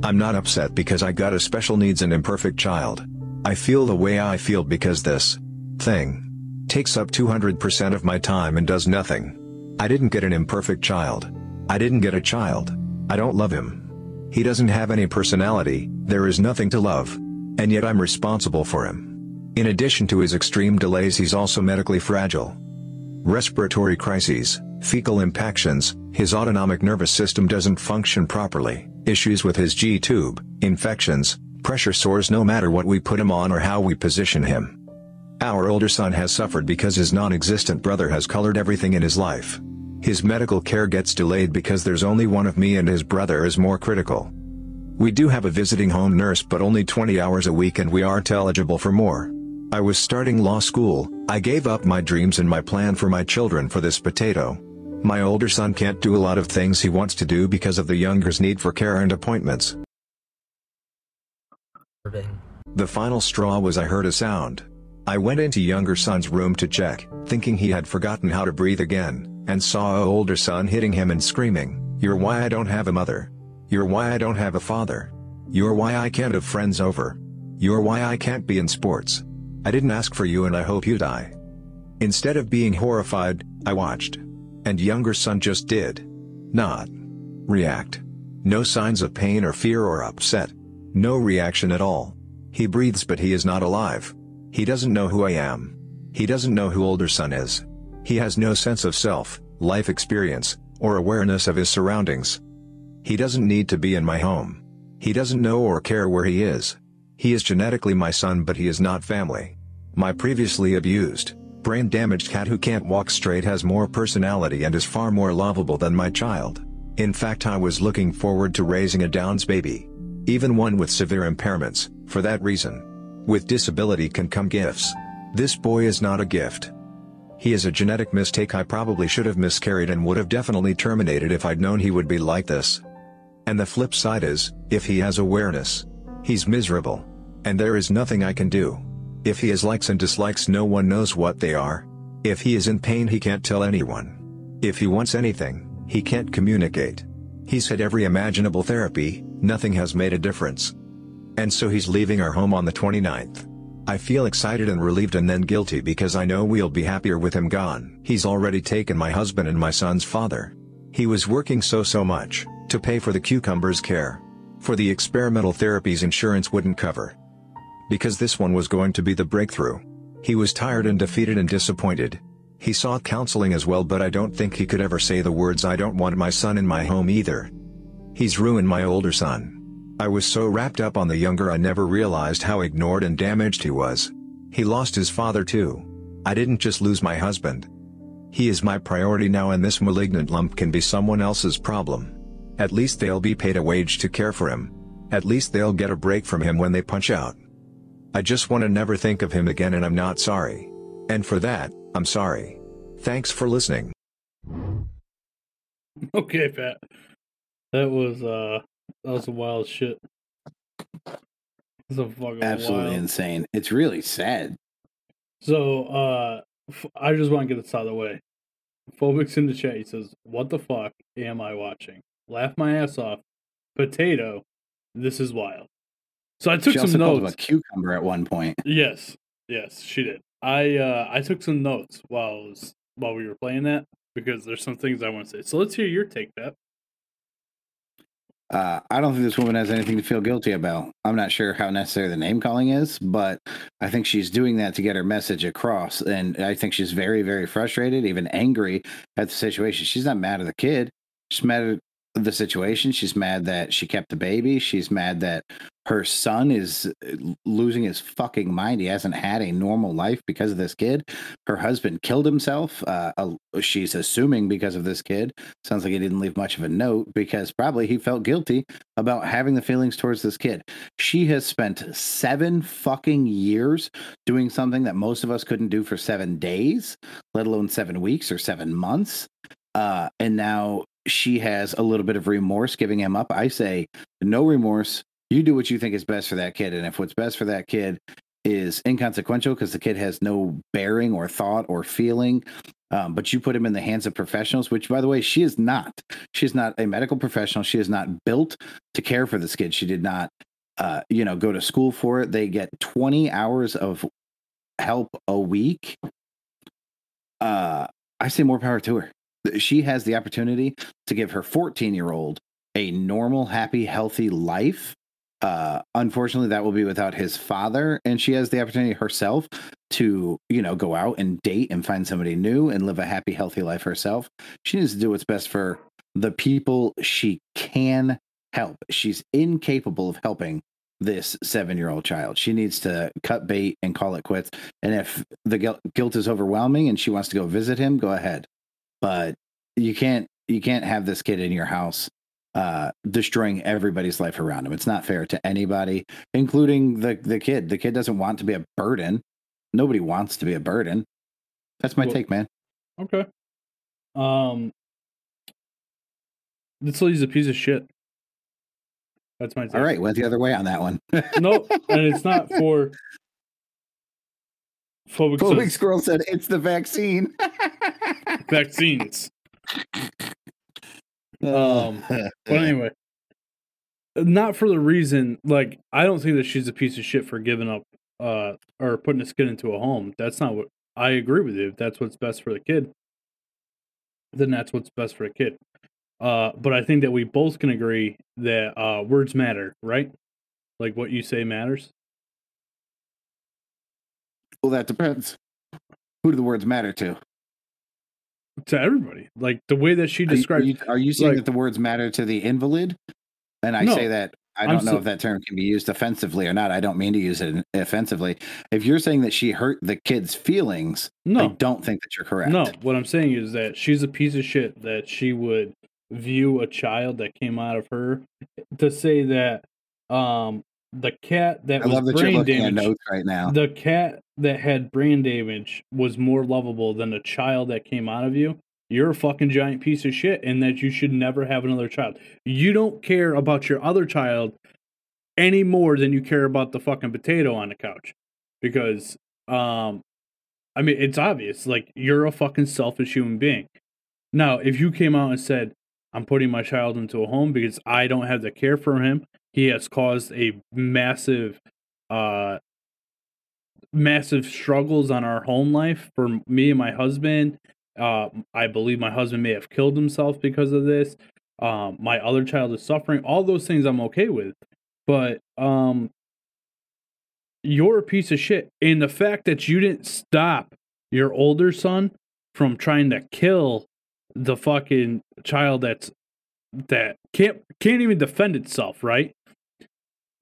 I'm not upset because I got a special needs and imperfect child. I feel the way I feel because this thing takes up 200% of my time and does nothing. I didn't get an imperfect child. I didn't get a child. I don't love him. He doesn't have any personality, there is nothing to love. And yet I'm responsible for him. In addition to his extreme delays he's also medically fragile. Respiratory crises, fecal impactions, his autonomic nervous system doesn't function properly, issues with his G-tube, infections, pressure sores no matter what we put him on or how we position him. Our older son has suffered because his non-existent brother has colored everything in his life. His medical care gets delayed because there's only one of me and his brother is more critical. We do have a visiting home nurse but only 20 hours a week and we aren't eligible for more. I was starting law school, I gave up my dreams and my plan for my children for this potato. My older son can't do a lot of things he wants to do because of the younger's need for care and appointments. The final straw was I heard a sound. I went into younger son's room to check, thinking he had forgotten how to breathe again, and saw a older son hitting him and screaming, You're why I don't have a mother. You're why I don't have a father. You're why I can't have friends over. You're why I can't be in sports. I didn't ask for you and I hope you die. Instead of being horrified, I watched. And younger son just did. Not. React. No signs of pain or fear or upset. No reaction at all. He breathes but he is not alive. He doesn't know who I am. He doesn't know who older son is. He has no sense of self, life experience, or awareness of his surroundings. He doesn't need to be in my home. He doesn't know or care where he is. He is genetically my son but he is not family. My previously abused, brain damaged cat who can't walk straight has more personality and is far more lovable than my child. In fact I was looking forward to raising a Downs baby. Even one with severe impairments, for that reason. With disability can come gifts. This boy is not a gift. He is a genetic mistake I probably should have miscarried and would have definitely terminated if I'd known he would be like this. And the flip side is, if he has awareness, he's miserable. And there is nothing I can do. If he has likes and dislikes no one knows what they are. If he is in pain he can't tell anyone. If he wants anything, he can't communicate. He's had every imaginable therapy, nothing has made a difference. And so he's leaving our home on the 29th. I feel excited and relieved and then guilty because I know we'll be happier with him gone. He's already taken my husband and my son's father. He was working so so much, to pay for the cucumbers care. For the experimental therapies insurance wouldn't cover. Because this one was going to be the breakthrough. He was tired and defeated and disappointed. He sought counseling as well, but I don't think he could ever say the words I don't want my son in my home either. He's ruined my older son. I was so wrapped up on the younger I never realized how ignored and damaged he was. He lost his father too. I didn't just lose my husband. He is my priority now and this malignant lump can be someone else's problem. At least they'll be paid a wage to care for him. At least they'll get a break from him when they punch out. I just want to never think of him again and I'm not sorry. And for that, I'm sorry. Thanks for listening. (laughs) Okay, Pat. That was uh that was a wild shit. It's a fucking Absolutely wild. insane. It's really sad. So uh f- I just want to get this out of the way. Phobics in the chat he says, What the fuck am I watching? Laugh my ass off. Potato. This is wild. So I took she some also called him a cucumber at one point. (laughs) Yes, yes, she did. I uh I took some notes while was while we were playing that because there's some things I want to say. So let's hear your take, Pat. Uh, I don't think this woman has anything to feel guilty about. I'm not sure how necessary the name calling is, but I think she's doing that to get her message across. And I think she's very, very frustrated, even angry at the situation. She's not mad at the kid. She's mad at the situation. She's mad that she kept the baby. She's mad that her son is uh, losing his fucking mind. He hasn't had a normal life because of this kid. Her husband killed himself. Uh, she's assuming because of this kid. Sounds like he didn't leave much of a note because probably he felt guilty about having the feelings towards this kid. She has spent seven fucking years doing something that most of us couldn't do for seven days, let alone seven weeks or seven months. Uh, and now she has a little bit of remorse giving him up. I say, no remorse. You do what you think is best for that kid. And if what's best for that kid is inconsequential because the kid has no bearing or thought or feeling, um, but you put him in the hands of professionals, which, by the way, she is not. She's not a medical professional. She is not built to care for this kid. She did not, uh, you know, go to school for it. They get 20 hours of help a week. Uh, I say more power to her. She has the opportunity to give her 14 year old a normal, happy, healthy life. Uh, unfortunately, that will be without his father, and she has the opportunity herself to, you know, go out and date and find somebody new and live a happy, healthy life herself. She needs to do what's best for the people she can help. She's incapable of helping this seven year old child. She needs to cut bait and call it quits. And if the guilt, guilt is overwhelming and she wants to go visit him, go ahead. But you can't you can't have this kid in your house uh destroying everybody's life around him. It's not fair to anybody, including the the kid. The kid doesn't want to be a burden. Nobody wants to be a burden. That's my take, man. Okay. Um this lady's a piece of shit. That's my take. All right, went the other way on that one. Nope, and it's not (laughs) for phobic Phobic says Squirrel said it's the vaccine. (laughs) vaccines. Um, But (laughs) anyway, not for the reason like I don't think that she's a piece of shit for giving up uh or putting a kid into a home. That's not what I agree with you. If that's what's best for the kid, then that's what's best for the kid. Uh, but I think that we both can agree that uh, words matter, right? Like what you say matters. Well, that depends. Who do the words matter to? to everybody. Like the way that she you, are described. you, are you saying like- that the words matter to the invalid? And I No, say that I I'm don't know so- if that term can be used offensively or not. I don't mean to use it offensively. If you're saying that she hurt the kid's feelings, I no, don't think that you're correct. no. What I'm saying is that she's a piece of shit. That she would view a child that came out of her to say that um the cat that I was love that you're brain at notes right now. The cat that had brain damage was more lovable than the child that came out of you. You're a fucking giant piece of shit, and that you should never have another child. You don't care about your other child any more than you care about the fucking potato on the couch. Because, um, I mean, it's obvious. Like, you're a fucking selfish human being. Now, if you came out and said, I'm putting my child into a home because I don't have the care for him, he has caused a massive, uh, massive struggles on our home life for me and my husband. Uh, I believe my husband may have killed himself because of this. Um, my other child is suffering. All those things I'm okay with, but um, you're a piece of shit. And the fact that you didn't stop your older son from trying to kill the fucking child that's that can't can't even defend itself, right?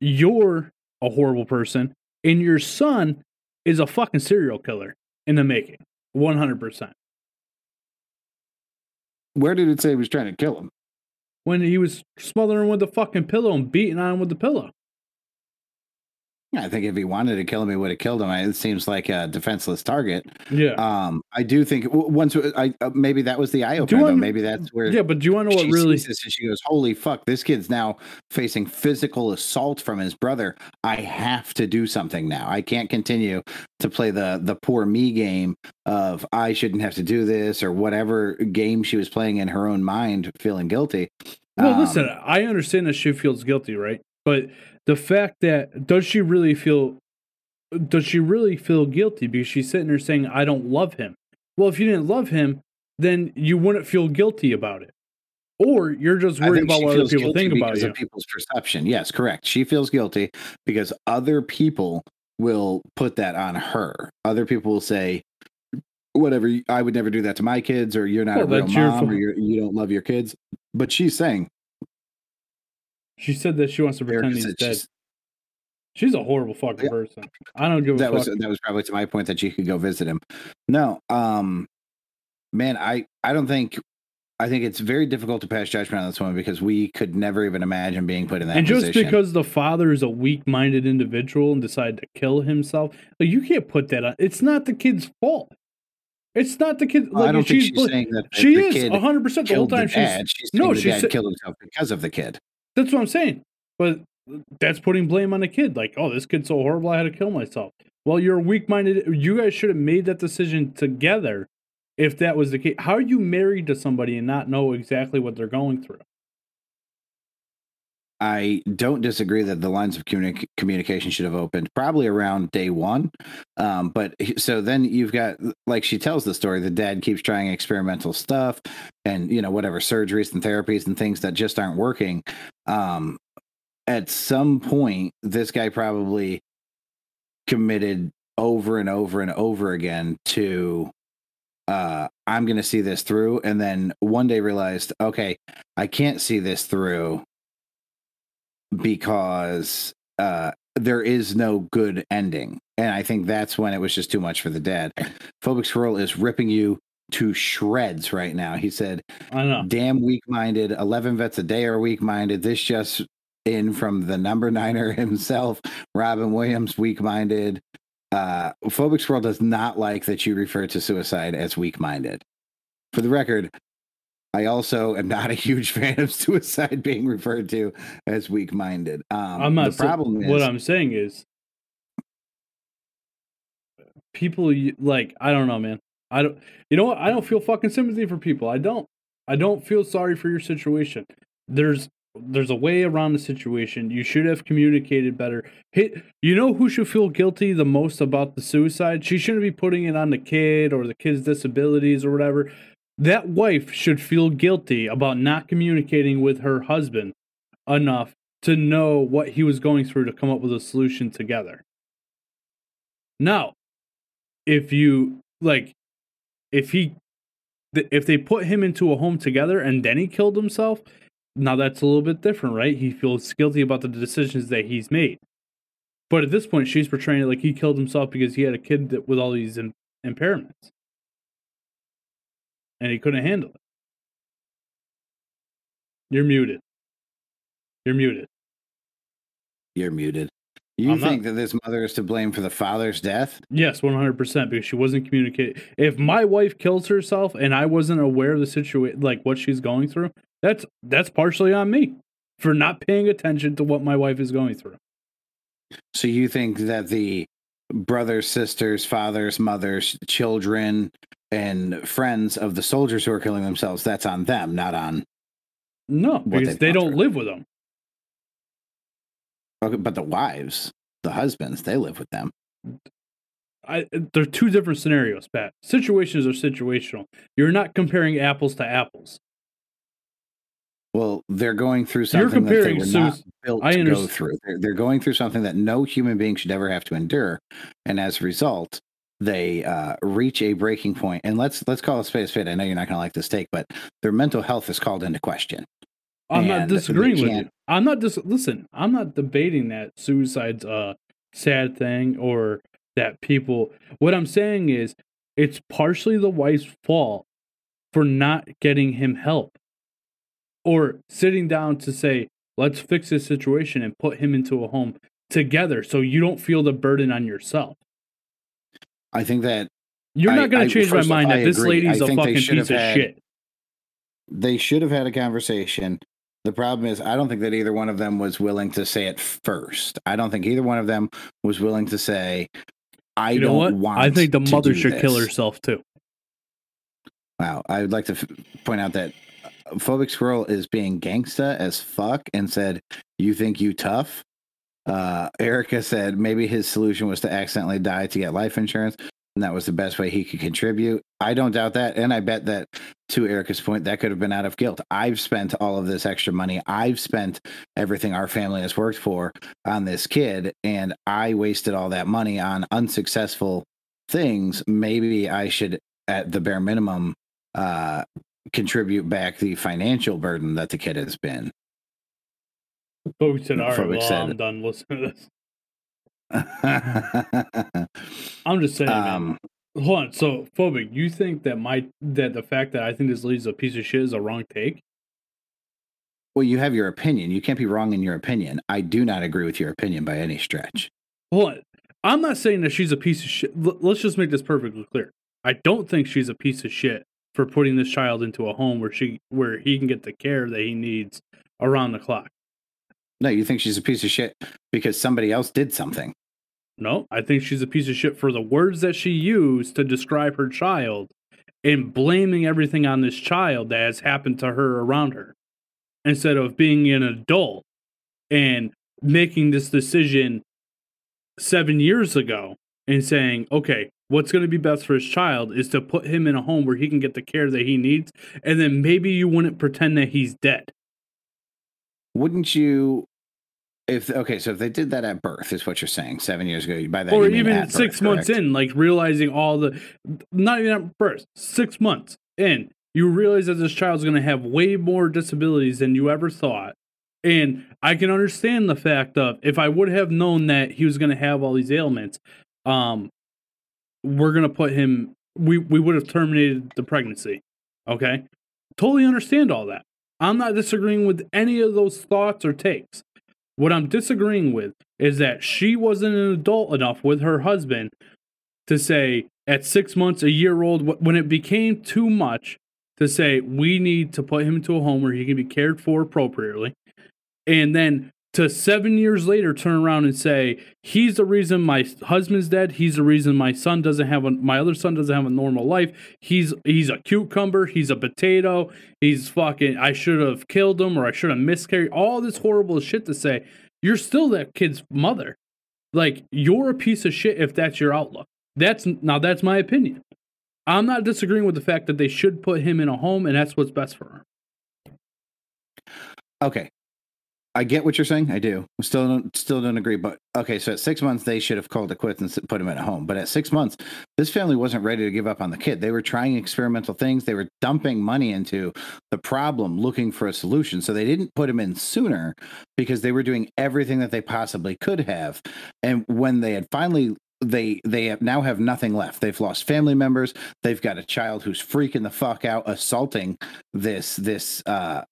You're a horrible person, and your son is a fucking serial killer in the making. One hundred percent. Where did it say he was trying to kill him? When he was smothering with the fucking pillow and beating on him with the pillow. I think if he wanted to kill him, he would have killed him. It seems like a defenseless target. Yeah. Um, I do think once I uh, maybe that was the eye opener. Maybe that's where yeah, but do you want to know what really? this and she goes, "Holy fuck! This kid's now facing physical assault from his brother. I have to do something now. I can't continue to play the the poor me game of I shouldn't have to do this or whatever game she was playing in her own mind, feeling guilty." Well, Um, listen, I understand that she feels guilty, right? But the fact that does she really feel does she really feel guilty because she's sitting there saying, I don't love him? Well, if you didn't love him, then you wouldn't feel guilty about it. Or you're just worried about what other people think about because you. of people's perception. Yes, correct. She feels guilty because other people will put that on her. Other people will say, "Whatever, I would never do that to my kids," or "You're not Well, a real that's your mom," or you're, "You don't love your kids." But she's saying, She said that she wants to pretend he's dead. she's- She's a horrible fucking Yeah. person. I don't give a that fuck. was that was probably to my point that she could go visit him. No, um, man, I I don't think. I think it's very difficult to pass judgment on this one because we could never even imagine being put in that and just position. because the father is a weak-minded individual and decided to kill himself, like you can't put that on. It's not the kid's fault. It's not the kid. Well, I don't think she's she's saying that she is kid hundred percent the whole time. She's. She's no, she dad said- killed himself because of the kid. That's what I'm saying. But that's putting blame on a kid. Like, oh, this kid's so horrible, I had to kill myself. Well, you're weak-minded. You guys should have made that decision together. If that was the case, how are you married to somebody and not know exactly what they're going through? I don't disagree that the lines of communi- communication should have opened probably around day one. Um, but so then you've got, like she tells the story, the dad keeps trying experimental stuff and, you know, whatever surgeries and therapies and things that just aren't working. Um, at some point, this guy probably committed over and over and over again to, uh, I'm going to see this through. And then one day realized, okay, I can't see this through because uh there is no good ending. And i think that's when it was just too much for the dad phobic squirrel is ripping you to shreds right now. He said I know. damn weak-minded. 11 vets a day are weak-minded. This just in from the number niner (laughs) himself robin williams weak-minded. Uh phobic squirrel does not like that you refer to suicide as weak-minded. For the record I also am not a huge (laughs) fan of suicide being referred to as weak-minded. Um, I'm not. the problem sa- is what I'm saying is, people like I don't know, man. I don't. You know what? I don't feel fucking sympathy for people. I don't. I don't feel sorry for your situation. There's there's a way around the situation. You should have communicated better. Hit. You know who should feel guilty the most about the suicide? She shouldn't be putting it on the kid or the kid's disabilities or whatever. That wife should feel guilty about not communicating with her husband enough to know what he was going through to come up with a solution together. Now, if you like, if he, if they put him into a home together and then he killed himself, now that's a little bit different, right? He feels guilty about the decisions that he's made. But at this point, she's portraying it like he killed himself because he had a kid that, with all these impairments, and he couldn't handle it. You're muted. You're muted. you're muted. You I'm not- think that this mother is to blame for the father's death? Yes, one hundred percent. Because she wasn't communicating. If my wife kills herself and I wasn't aware of the situation, like what she's going through, that's that's partially on me for not paying attention to what my wife is going through. So you think that the brothers, sisters, fathers, mothers, children, and friends of the soldiers who are killing themselves, that's on them, not on. No, because they don't through. live with them. Okay, but the wives, the husbands, they live with them. I, they're two different scenarios, Pat. Situations are situational. You're not comparing apples to apples. Well, they're going through You're something that they were not built I to go through. They're, they're going through something that no human being should ever have to endure, and as a result, they uh, reach a breaking point, and let's let's call a spade fit. I know you're not going to like this take, but their mental health is called into question. I'm not disagreeing with you. I'm not dis listen, I'm not debating that suicide's a sad thing or that people what I'm saying is it's partially the wife's fault for not getting him help. Or sitting down to say, let's fix this situation and put him into a home together so you don't feel the burden on yourself. I think that You're I- not gonna I- change my off, mind I that this agree. lady's a fucking piece of had- shit. they should have had a conversation. The problem is, I don't think that either one of them was willing to say it first. I don't think either one of them was willing to say, "I You know don't what? want." I think the mother should kill herself too. Wow, I would like to f- point out that uh, phobic squirrel is being gangsta as fuck and said, "You think you tough?" Uh, Erica said maybe his solution was to accidentally die to get life insurance, and that was the best way he could contribute. I don't doubt that, and I bet that to Erica's point, that could have been out of guilt. I've spent all of this extra money. I've spent everything our family has worked for on this kid, and I wasted all that money on unsuccessful things. Maybe I should, at the bare minimum, uh, contribute back the financial burden that the kid has been. But we said, all right, Phobic well, I'm done listening to this. (laughs) I'm just saying, um, Hold on. So, phobic, you think that my that the fact that I think this lady's a piece of shit is a wrong take? well, you have your opinion. You can't be wrong in your opinion. I do not agree with your opinion by any stretch. Hold on. I'm not saying that she's a piece of shit. L- let's just make this perfectly clear. I don't think she's a piece of shit for putting this child into a home where she where he can get the care that he needs around the clock. No, you think she's a piece of shit because somebody else did something. No, I think she's a piece of shit for the words that she used to describe her child and blaming everything on this child that has happened to her around her instead of being an adult and making this decision seven years ago and saying, okay, what's going to be best for his child is to put him in a home where he can get the care that he needs. And then maybe you wouldn't pretend that he's dead. Wouldn't you? If okay, so if they did that at birth, is what you're saying? Seven years ago, by that or even six birth, months correct? in, like realizing all the, not even at birth six months in, you realize that this child's going to have way more disabilities than you ever thought. And I can understand the fact of if I would have known that he was going to have all these ailments, um, we're going to put him, we, we would have terminated the pregnancy. Okay. Totally understand all that. I'm not disagreeing with any of those thoughts or takes. What I'm disagreeing with is that she wasn't an adult enough with her husband to say at six months, a year old, when it became too much to say we need to put him into a home where he can be cared for appropriately, and then to seven years later turn around and say he's the reason my husband's dead. He's the reason my son doesn't have a my other son doesn't have a normal life. He's he's a cucumber. He's a potato. He's fucking. I should have killed him or I should have miscarried. All this horrible shit to say. You're still that kid's mother. Like you're a piece of shit if that's your outlook. That's now that's my opinion. I'm not disagreeing with the fact that they should put him in a home and that's what's best for him. Okay. I get what you're saying. I do. Still don't still don't agree. But okay, so at six months they should have called it quits and put him in at home. But at six months, this family wasn't ready to give up on the kid. They were trying experimental things. They were dumping money into the problem, looking for a solution. So they didn't put him in sooner because they were doing everything that they possibly could have. And when they had finally they they have now have nothing left. They've lost family members. They've got a child who's freaking the fuck out, assaulting this this uh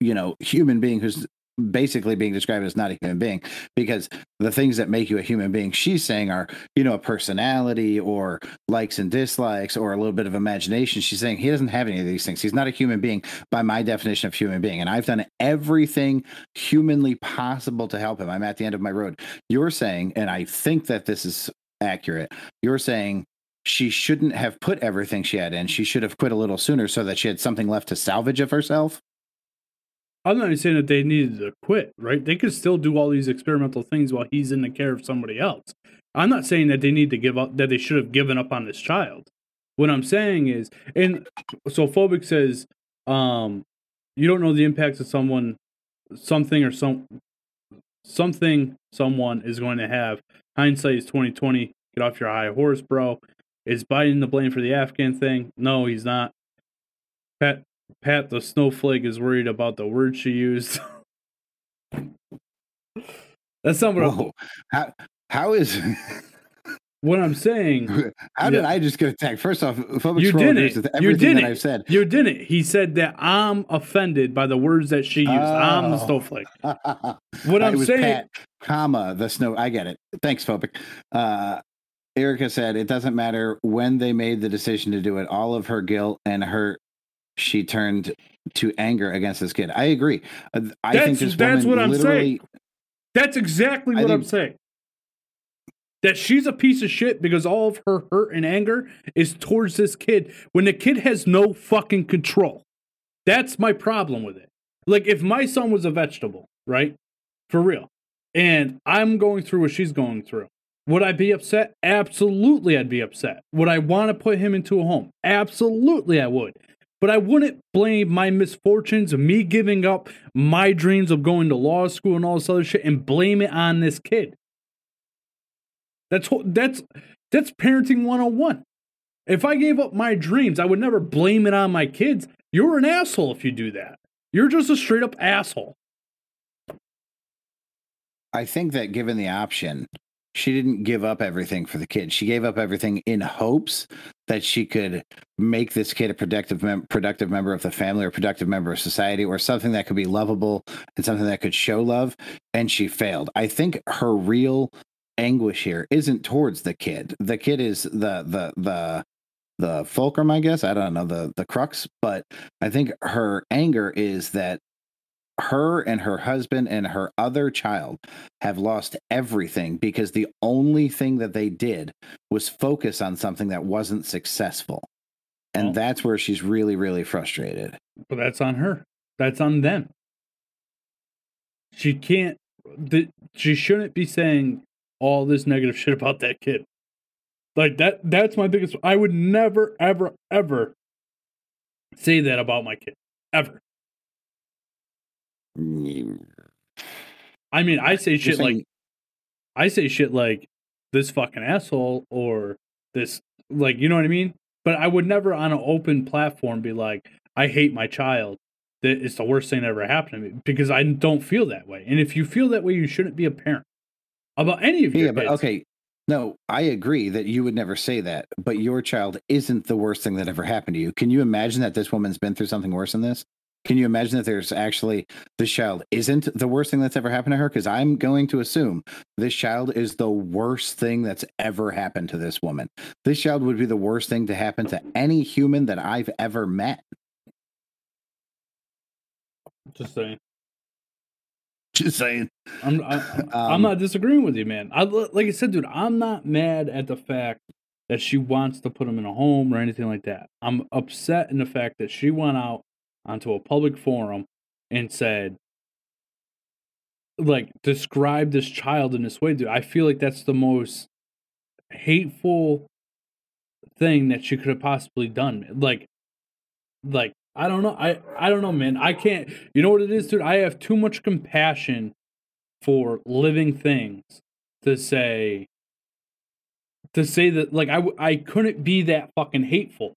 you know human being who's basically being described as not a human being because the things that make you a human being she's saying are you know a personality or likes and dislikes or a little bit of imagination. She's saying he doesn't have any of these things. He's not a human being by my definition of human being. And i've done everything humanly possible to help him. I'm at the end of my road. You're saying and i think that this is accurate you're saying she shouldn't have put everything she had in. She should have quit a little sooner so that she had something left to salvage of herself I'm not even saying that they needed to quit, right? They could still do all these experimental things while he's in the care of somebody else. I'm not saying that they need to give up, that they should have given up on this child. What I'm saying is, and so Phobic says, um, you don't know the impacts of someone, something or some, something someone is going to have. Hindsight is 2020. Get off your high horse, bro. Is Biden to blame for the Afghan thing? No, he's not. Pat Pat the snowflake is worried about the word she used. (laughs) That's not what I'm, How, how is (laughs) what I'm saying. (laughs) how did Yeah. I just get attacked? First off, phobic You didn't. with You everything that didn't. I've said. You didn't. He said that I'm offended by the words that she used. I'm the Oh. snowflake. What I'm was saying, Pat, comma the snow. I get it. Thanks, phobic. Uh, Erica said it doesn't matter when they made the decision to do it. All of her guilt and hurt, she turned to anger against this kid. I agree. Uh, I think That's- this that's woman what I'm saying. that's exactly what I'm saying. That she's a piece of shit because all of her hurt and anger is towards this kid when the kid has no fucking control. That's my problem with it. Like if my son was a vegetable, right? For real. And I'm going through what she's going through. Would I be upset? Absolutely, I'd be upset. Would I want to put him into a home? Absolutely, I would. But I wouldn't blame my misfortunes, me giving up my dreams of going to law school and all this other shit, and blame it on this kid. That's that's that's parenting 101. If I gave up my dreams, I would never blame it on my kids. You're an asshole if you do that. You're just a straight up asshole. I think that given the option, she didn't give up everything for the kid. She gave up everything in hopes that she could make this kid a productive mem- productive member of the family or productive member of society or something that could be lovable and something that could show love and she failed. I think her real anguish here isn't towards the kid. The kid is the the the the fulcrum, I guess. I don't know the the crux, but I think her anger is that her and her husband and her other child have lost everything because the only thing that they did was focus on something that wasn't successful. And that's where she's really, really frustrated. But that's on her. That's on them. She can't. The, she shouldn't be saying all this negative shit about that kid. Like that. That's my biggest. I would never, ever, ever say that about my kid. Ever. I mean, I say shit like I say shit like this fucking asshole or this like you know what I mean? But I would never on an open platform be like, I hate my child. That it's the worst thing that ever happened to me because I don't feel that way. And if you feel that way, you shouldn't be a parent about any of your yeah, but kids. okay. No, I agree that you would never say that, but your child isn't the worst thing that ever happened to you. Can you imagine that this woman's been through something worse than this? Can you imagine that there's actually this child isn't the worst thing that's ever happened to her? Because I'm going to assume this child is the worst thing that's ever happened to this woman. This child would be the worst thing to happen to any human that I've ever met. Just saying. Just saying. I'm I, I'm Um, not disagreeing with you, man. I like I said, dude. I'm not mad at the fact that she wants to put him in a home or anything like that. I'm upset in the fact that she went out onto a public forum and said, like, describe this child in this way, dude. I feel like that's the most hateful thing that she could have possibly done. Like, like I don't know. I I don't know, man. I can't. You know what it is, dude? I have too much compassion for living things to say to say that like I I couldn't be that fucking hateful.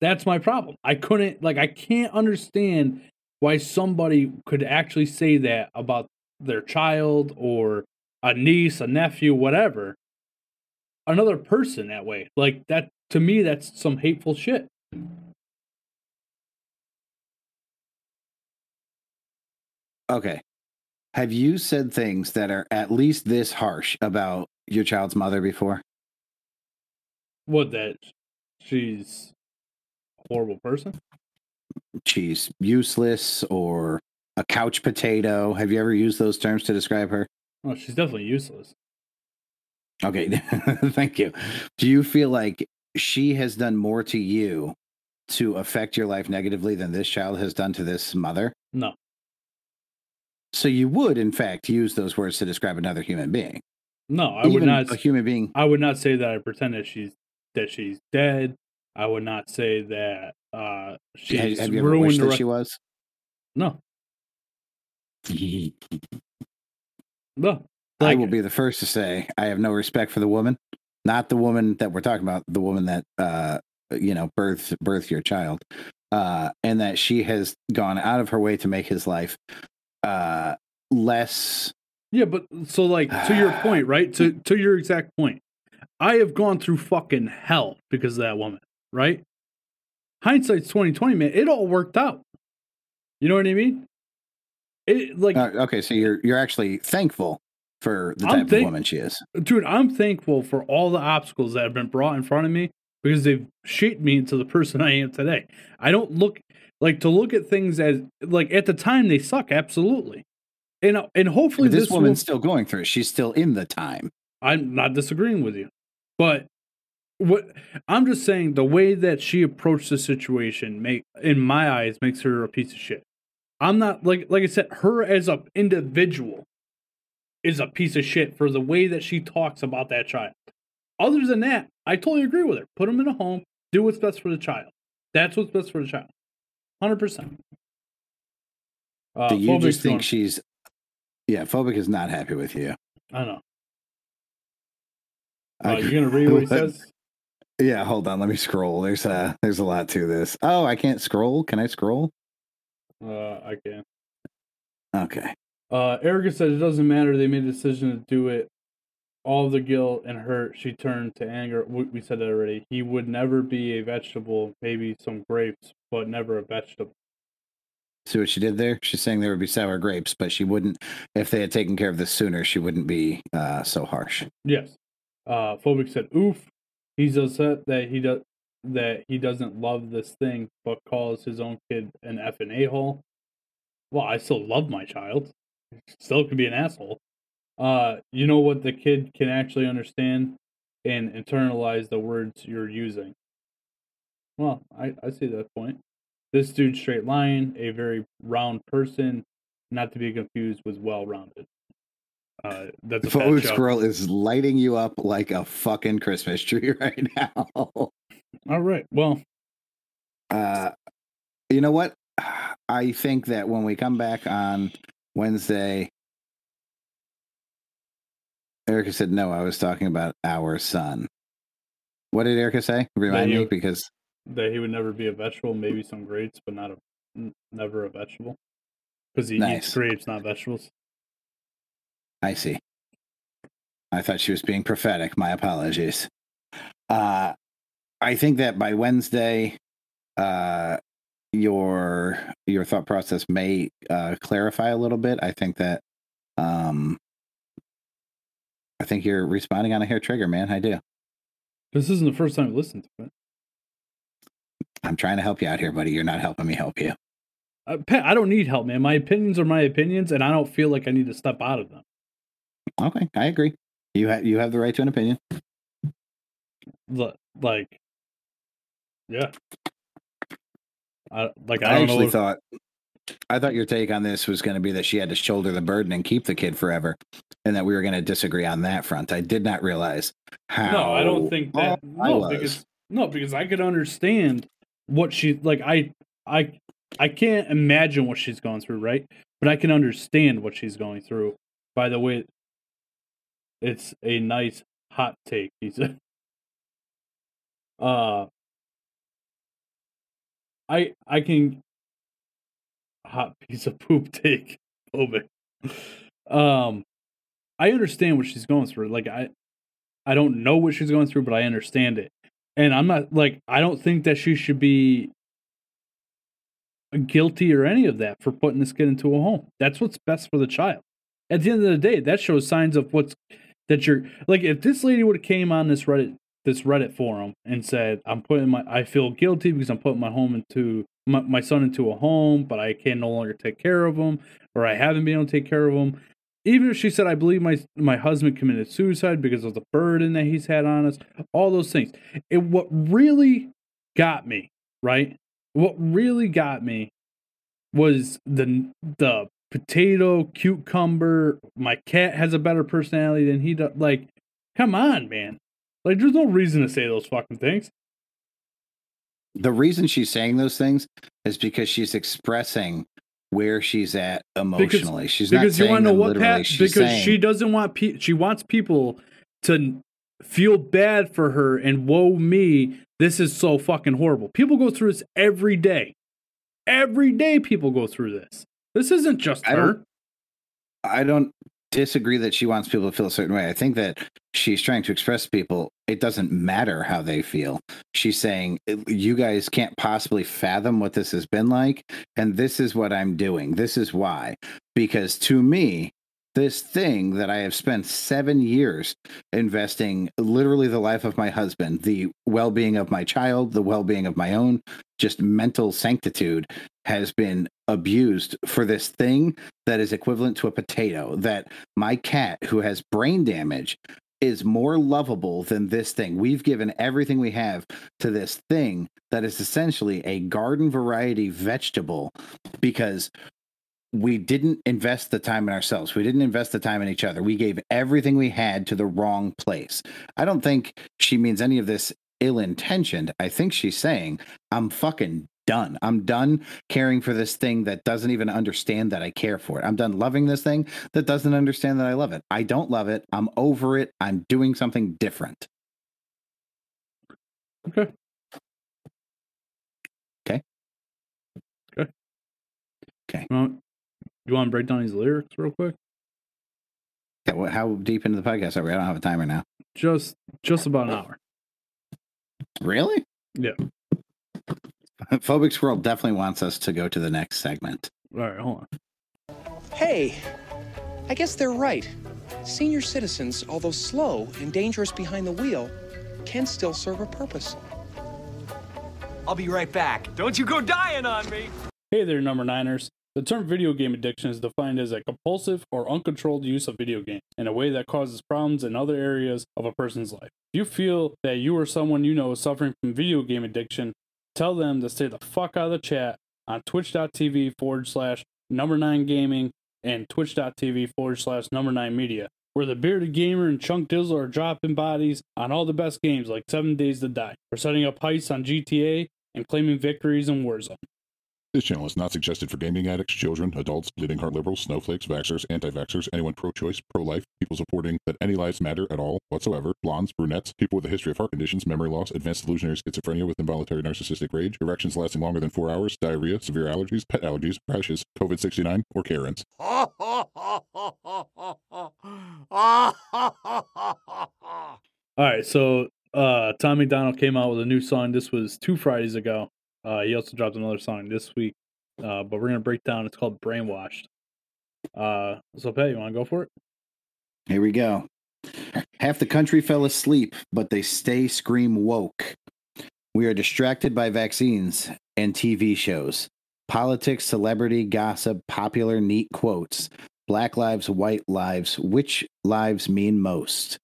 That's my problem. I couldn't like I can't understand why somebody could actually say that about their child or a niece, a nephew, whatever. Another person that way. Like that to me that's some hateful shit. Okay. Have you said things that are at least this harsh about your child's mother before? What that she's horrible person? She's useless or a couch potato. Have you ever used those terms to describe her? Oh, she's definitely useless. Okay. (laughs) Thank you. Do you feel like she has done more to you to affect your life negatively than this child has done to this mother? No. So you would, in fact, use those words to describe another human being. No, I would not a human being. I would not say that I pretend that she's that she's dead. I would not say that uh she's Have, have you ruined wished the that she was? No. (laughs) No. I Like, will be the first to say I have no respect for the woman. not the woman that we're talking about, the woman that uh, you know birthed birthed your child, uh, and that she has gone out of her way to make his life uh, less. Yeah, but so like to your point, (sighs) right? To to your exact point. I have gone through fucking hell because of that woman, right? Hindsight's twenty twenty, man. It all worked out. You know what I mean? It like Uh, okay, so you're you're actually thankful for the type thank- of woman she is. dude, I'm thankful for all the obstacles that have been brought in front of me because they've shaped me into the person (laughs) I am today. I don't look like to look at things as like at the time they suck, absolutely. And uh, and hopefully But this, this, woman's will, still going through it. She's still in the time. I'm not disagreeing with you. But what I'm just saying the way that she approached the situation make in my eyes makes her a piece of shit. I'm not like like I said, her as a individual is a piece of shit for the way that she talks about that child. Other than that, I totally agree with her. Put him in a home, do what's best for the child. That's what's best for the child. Hundred percent. Uh, Do you just think going- she's yeah, phobic is not happy with you. I know. I- Uh, you gonna read what he (laughs) says? Yeah, hold on. Let me scroll. There's a there's a lot to this. Oh, I can't scroll. Can I scroll? Uh, I can. Okay. Uh, Erica said it doesn't matter. They made a decision to do it. All the guilt and hurt, she turned to anger. We, we said that already. He would never be a vegetable, maybe some grapes, but never a vegetable. See what she did there? She's saying there would be sour grapes, but she wouldn't if they had taken care of this sooner, she wouldn't be uh so harsh. Yes. Uh, Phobic said, "Oof." He's upset that he does that he doesn't love this thing, but calls his own kid an F and a hole. Well, I still love my child. Still can be an asshole. Uh, you know what the kid can actually understand and internalize the words you're using. Well, I, I see that point. This dude's straight line, a very round person, not to be confused with well rounded. Uh, that's a joke. squirrel is lighting you up like a fucking Christmas tree (laughs) right now. All right. Well, Uh, you know what? I think that when we come back on Wednesday, Erica said, no, I was talking about our son. What did Erica say? Remind me you- because that he would never be a vegetable, maybe some grapes, but not a never a vegetable. Because he Nice. eats grapes, not vegetables. I see. I thought she was being prophetic. My apologies. Uh, I think that by Wednesday, uh, your your thought process may uh, clarify a little bit. I think that um, I think you're responding on a hair trigger, man. I do. This isn't the first time I've listened to it. I'm trying to help you out here, buddy. You're not helping me help you. Uh, Pat, I don't need help, man. My opinions are my opinions, and I don't feel like I need to step out of them. Okay, I agree. You have you have the right to an opinion. Li- Like, yeah. I, like, I, I, actually thought I thought your take on this was going to be that she had to shoulder the burden and keep the kid forever, and that we were going to disagree on that front. I did not realize how. no, I don't think that. No, because no, because I could understand what she like. I I I can't imagine what she's going through, right? But I can understand what she's going through. By the way, it's a nice hot take. He said. (laughs) Uh, I I can hot piece of poop take (laughs) phobic. Um, I understand what she's going through. Like I, I don't know what she's going through, but I understand it. And I'm not like I don't think that she should be guilty or any of that for putting this kid into a home. That's what's best for the child. At the end of the day, that shows signs of what's that you're like if this lady would have came on this Reddit this Reddit forum and said, I'm putting my I feel guilty because I'm putting my home into my, my son into a home, but I can no longer take care of him, or I haven't been able to take care of him. Even if she said, I believe my my husband committed suicide because of the burden that he's had on us, all those things. It what really got me, right? What really got me was the the potato cucumber. My cat has a better personality than he does. Like, come on, man. Like, there's no reason to say those fucking things. the reason she's saying those things is because she's expressing where she's at emotionally. she's not you saying want to know what literally. Pat? Because saying, she doesn't want pe- she wants people to feel bad for her and woe me. This is so fucking horrible. People go through this every day. Every day people go through this. This isn't just I her. don't- I don't disagree that she wants people to feel a certain way. I think that she's trying to express to people it doesn't matter how they feel. She's saying uh, you guys can't possibly fathom what this has been like and this is what I'm doing. This is why. Because to me, this thing that I have spent 7 years investing literally the life of my husband, the well-being of my child, the well-being of my own just mental sanctitude has been abused for this thing that is equivalent to a potato that my cat who has brain damage is more lovable than this thing. We've given everything we have to this thing that is essentially a garden variety vegetable because we didn't invest the time in ourselves. We didn't invest the time in each other. We gave everything we had to the wrong place. I don't think she means any of this ill intentioned. I think she's saying, I'm fucking done. I'm done caring for this thing that doesn't even understand that I care for it. I'm done loving this thing that doesn't understand that I love it. I don't love it. I'm over it. I'm doing something different. Okay. Okay. Okay. Okay. Well, you want to break down these lyrics real quick? Yeah, well, how deep into the podcast are we? I don't have a timer now. Just just about an hour. Really? Yeah. (laughs) Phobic Squirrel definitely wants us to go to the next segment. All right, hold on. Hey, I guess they're right. Senior citizens, although slow and dangerous behind the wheel, can still serve a purpose. I'll be right back. Don't you go dying on me. Hey there, number niners. The term video game addiction is defined as a compulsive or uncontrolled use of video games in a way that causes problems in other areas of a person's life. If you feel that you or someone you know is suffering from video game addiction, tell them to stay the fuck out of the chat on twitch.tv forward slash number nine gaming and twitch.tv forward slash number nine media, where the bearded gamer and chunk dizzle are dropping bodies on all the best games like Seven Days to Die. We're setting up heists on GTA and claiming victories in Warzone. This channel is not suggested for gaming addicts, children, adults, bleeding heart liberals, snowflakes, vaxxers, anti-vaxxers, anyone pro-choice, pro-life, people supporting that any lives matter at all whatsoever, blondes, brunettes, people with a history of heart conditions, memory loss, advanced delusionary schizophrenia with involuntary narcissistic rage, erections lasting longer than four hours, diarrhea, severe allergies, pet allergies, rashes, COVID-69, or Karens. (laughs) All right, so uh Tom MacDonald came out with a new song. This was two Fridays ago. Uh he also dropped another song this week. Uh but we're gonna break down it's called Brainwashed. Uh so Pat, you wanna go for it? Here we go. Half the country fell asleep, but they stay scream woke. We are distracted by vaccines and TV shows, politics, celebrity, gossip, popular, neat quotes, black lives, white lives, which lives mean most.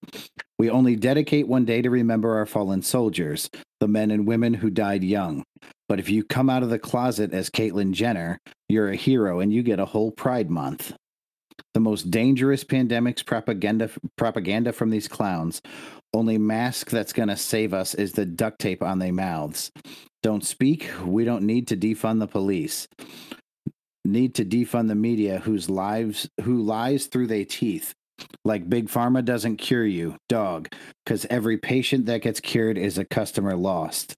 We only dedicate one day to remember our fallen soldiers, the men and women who died young. But if you come out of the closet as Caitlyn Jenner, you're a hero and you get a whole Pride Month the most dangerous pandemics propaganda propaganda from these clowns. Only mask that's going to save us is the duct tape on their mouths. Don't speak. We don't need to defund the police. Need to defund the media whose lives who lies through their teeth. Like Big Pharma doesn't cure you, dog, because every patient that gets cured is a customer lost.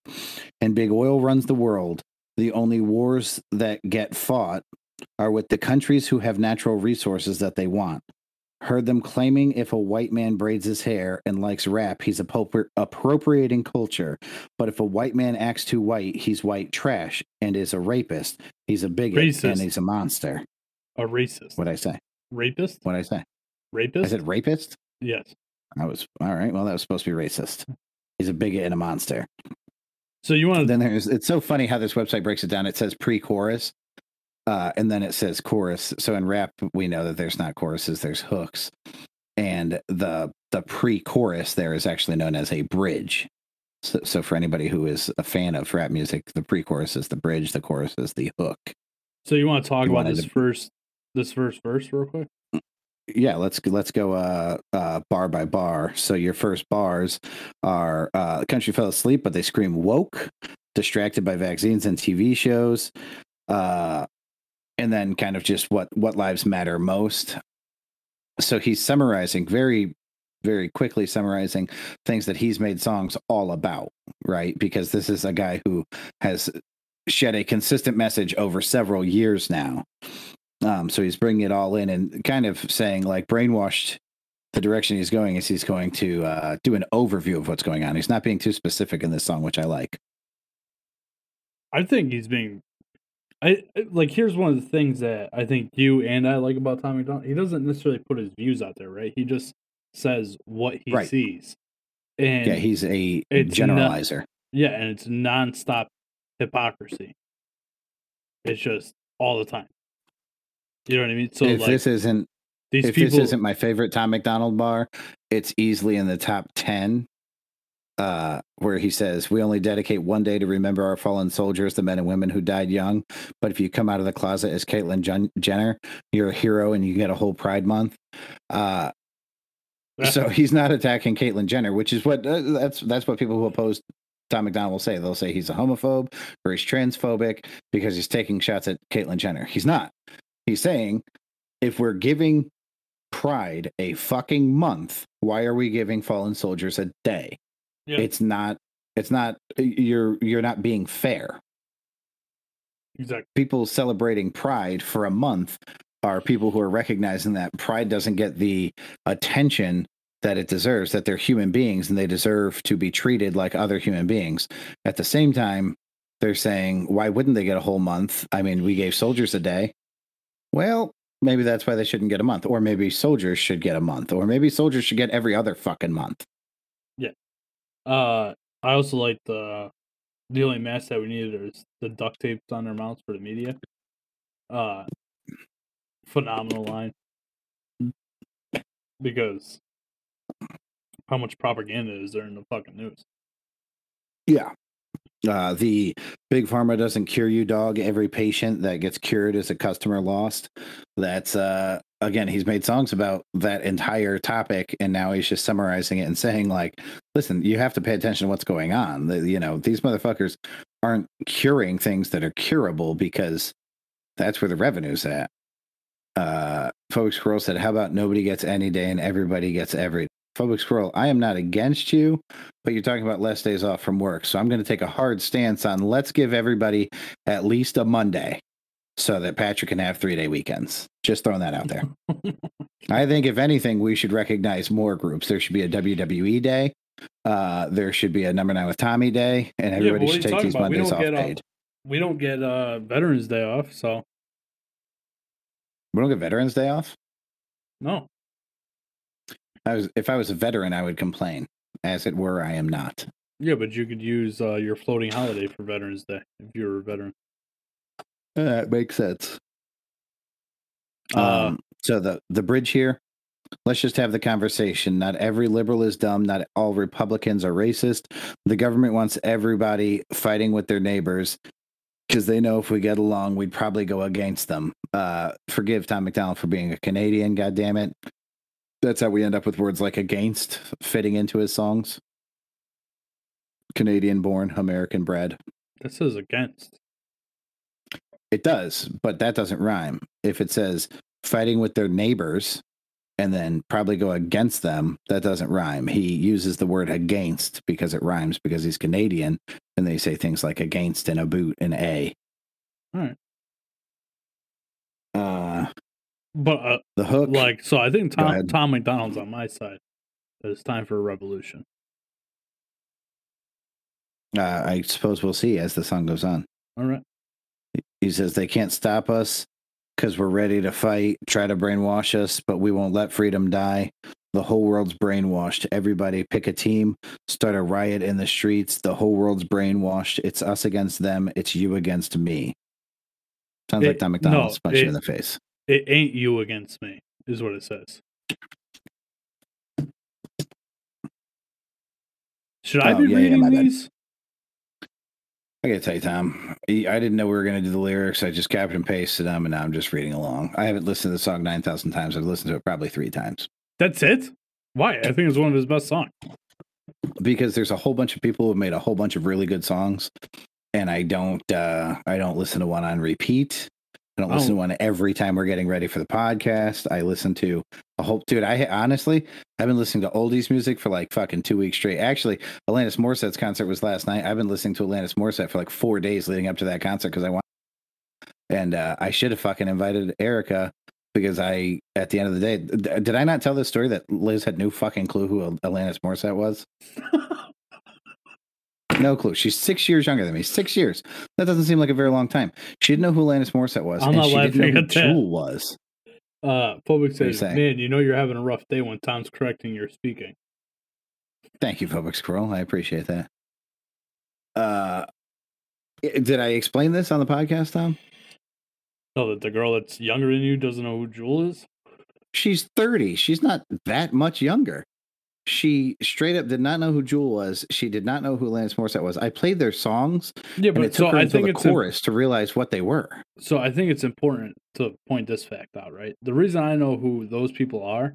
And Big Oil runs the world. The only wars that get fought are with the countries who have natural resources that they want. Heard them claiming if a white man braids his hair and likes rap, he's appropri- appropriating culture. But if a white man acts too white, he's white trash and is a rapist. He's a bigot Racist. and he's a monster. A racist. What I say? Rapist? What I say? Rapist? I said rapist. yes. I was all right. Well, that was supposed to be racist. He's a bigot and a monster. So you want to Then there's it's so funny how this website breaks it down. It says pre-chorus, uh, and then it says chorus. So in rap, we know that there's not choruses, there's hooks, and the the pre-chorus there is actually known as a bridge. So, so for anybody who is a fan of rap music, the pre-chorus is the bridge, the chorus is the hook. so you want to talk You about this to- first this first verse real quick? Yeah let's let's go uh uh bar by bar so your first bars are uh country fell asleep but they scream woke distracted by vaccines and tv shows uh and then kind of just what what lives matter most so he's summarizing very very quickly summarizing things that he's made songs all about, right? Because this is a guy who has shed a consistent message over several years now. Um, so he's bringing it all in and kind of saying like brainwashed. The direction he's going is he's going to uh, do an overview of what's going on. He's not being too specific in this song, which I like. I think he's being. I like. Here's one of the things that I think you and I like about Tommy Don. He doesn't necessarily put his views out there, right? He just says what he Right. sees. And yeah, he's a it's not- generalizer. yeah, and it's nonstop hypocrisy. It's just all the time. You know what I mean? So if like this isn't these if people, this isn't my favorite Tom MacDonald bar, it's easily in the top ten. Uh, where he says, "We only dedicate one day to remember our fallen soldiers, the men and women who died young. But if you come out of the closet as Caitlyn Jen- Jenner, you're a hero, and you get a whole Pride Month." Uh, (laughs) so he's not attacking Caitlyn Jenner, which is what uh, that's that's what people who oppose Tom MacDonald will say. They'll say he's a homophobe or he's transphobic because he's taking shots at Caitlyn Jenner. He's not. He's saying if we're giving Pride a fucking month, why are we giving fallen soldiers a day? Yeah. It's not. It's not. You're you're not being fair. exactly. People celebrating Pride for a month are people who are recognizing that Pride doesn't get the attention that it deserves. That they're human beings and they deserve to be treated like other human beings. At the same time, they're saying, why wouldn't they get a whole month? I mean, we gave soldiers a day. Well, maybe that's why they shouldn't get a month, or maybe soldiers should get a month, or maybe soldiers should get every other fucking month. Yeah. Uh, I also like the the only mask that we needed is the duct tapes on their mouths for the media. Uh, phenomenal line because how much propaganda is there in the fucking news? Yeah. Uh, the big pharma doesn't cure you, dog. Every patient that gets cured is a customer lost. That's uh, again, he's made songs about that entire topic, and now he's just summarizing it and saying, like, listen, you have to pay attention to what's going on. The, you know, these motherfuckers aren't curing things that are curable because that's where the revenue's at. Uh, Phobic Squirrel said, How about nobody gets any day and everybody gets every Phobic Squirrel, I am not against you, but you're talking about less days off from work. So I'm going to take a hard stance on let's give everybody at least a Monday so that Patrick can have three day weekends. Just throwing that out there. (laughs) I think, if anything, we should recognize more groups. There should be a WWE day. Uh, there should be a number nine with Tommy day, and everybody are should take these about? Mondays off off- paid. We don't get uh Veterans Day off, so We don't get Veterans Day off. no. I was, if I was a veteran, I would complain. As it were, I am not. Yeah, but you could use uh, your floating holiday for Veterans Day if you were a veteran. That makes sense. Uh, Um, so the the bridge here. Let's just have the conversation. Not every liberal is dumb. Not all Republicans are racist. The government wants everybody fighting with their neighbors because they know if we get along, we'd probably go against them. Uh, forgive Tom MacDonald for being a Canadian. God damn it. That's how we end up with words like against fitting into his songs. Canadian born, American bred. That says against. It does, but that doesn't rhyme. If it says fighting with their neighbors and then probably go against them, that doesn't rhyme. He uses the word against because it rhymes because he's Canadian and they say things like against and a boot and a. Alright. Uh But uh, the hook like, so I think Tom. Tom MacDonald's on my side. That it's time for a revolution. uh, I suppose we'll see as the song goes on. All right. He says they can't stop us because we're ready to fight, try to brainwash us, but we won't let freedom die. The whole world's brainwashed. Everybody pick a team, start a riot in the streets. The whole world's brainwashed. It's us against them. It's you against me. Sounds like It- Tom MacDonald's no, punching it- you in the face. It ain't you against me, is what it says. Should I Oh, be yeah, yeah, reading bad. these? I gotta tell you, Tom, I didn't know we were gonna do the lyrics. I just copied and pasted them, and now I'm just reading along. I haven't listened to the song nine thousand times. I've listened to it probably three times. That's it? Why? I think it's one of his best songs. because there's a whole bunch of people who have made a whole bunch of really good songs and i don't uh i don't listen to one on repeat I don't listen to one every time we're getting ready for the podcast. I listen to a whole dude. I honestly, I've been listening to oldies music for like fucking two weeks straight. Actually, Alanis Morissette's concert was last night. I've been listening to Alanis Morissette for like four days leading up to that concert because I want. And uh, I should have fucking invited Erica because I, at the end of the day, d- did I not tell this story that Liz had no fucking clue who Alanis Morissette was? (laughs) no clue. She's six years younger than me. Six years. That doesn't seem like a very long time. She didn't know who Alanis Morissette was. I'm and not she didn't know laughing who at that. Jewel was. Uh, Phobic says, "Man, you know you're having a rough day when Tom's correcting your speaking." Thank you, Phobic Squirrel. I appreciate that. Uh, did I explain this on the podcast, Tom? So that the girl that's younger than you doesn't know who Jewel is. She's 30. She's not that much younger. She straight up did not know who Jewel was. She did not know who Alanis Morissette was. I played their songs, Yeah, and but it so took her I until think the chorus to realize what they were. so I think it's important to point this fact out, right? The reason I know who those people are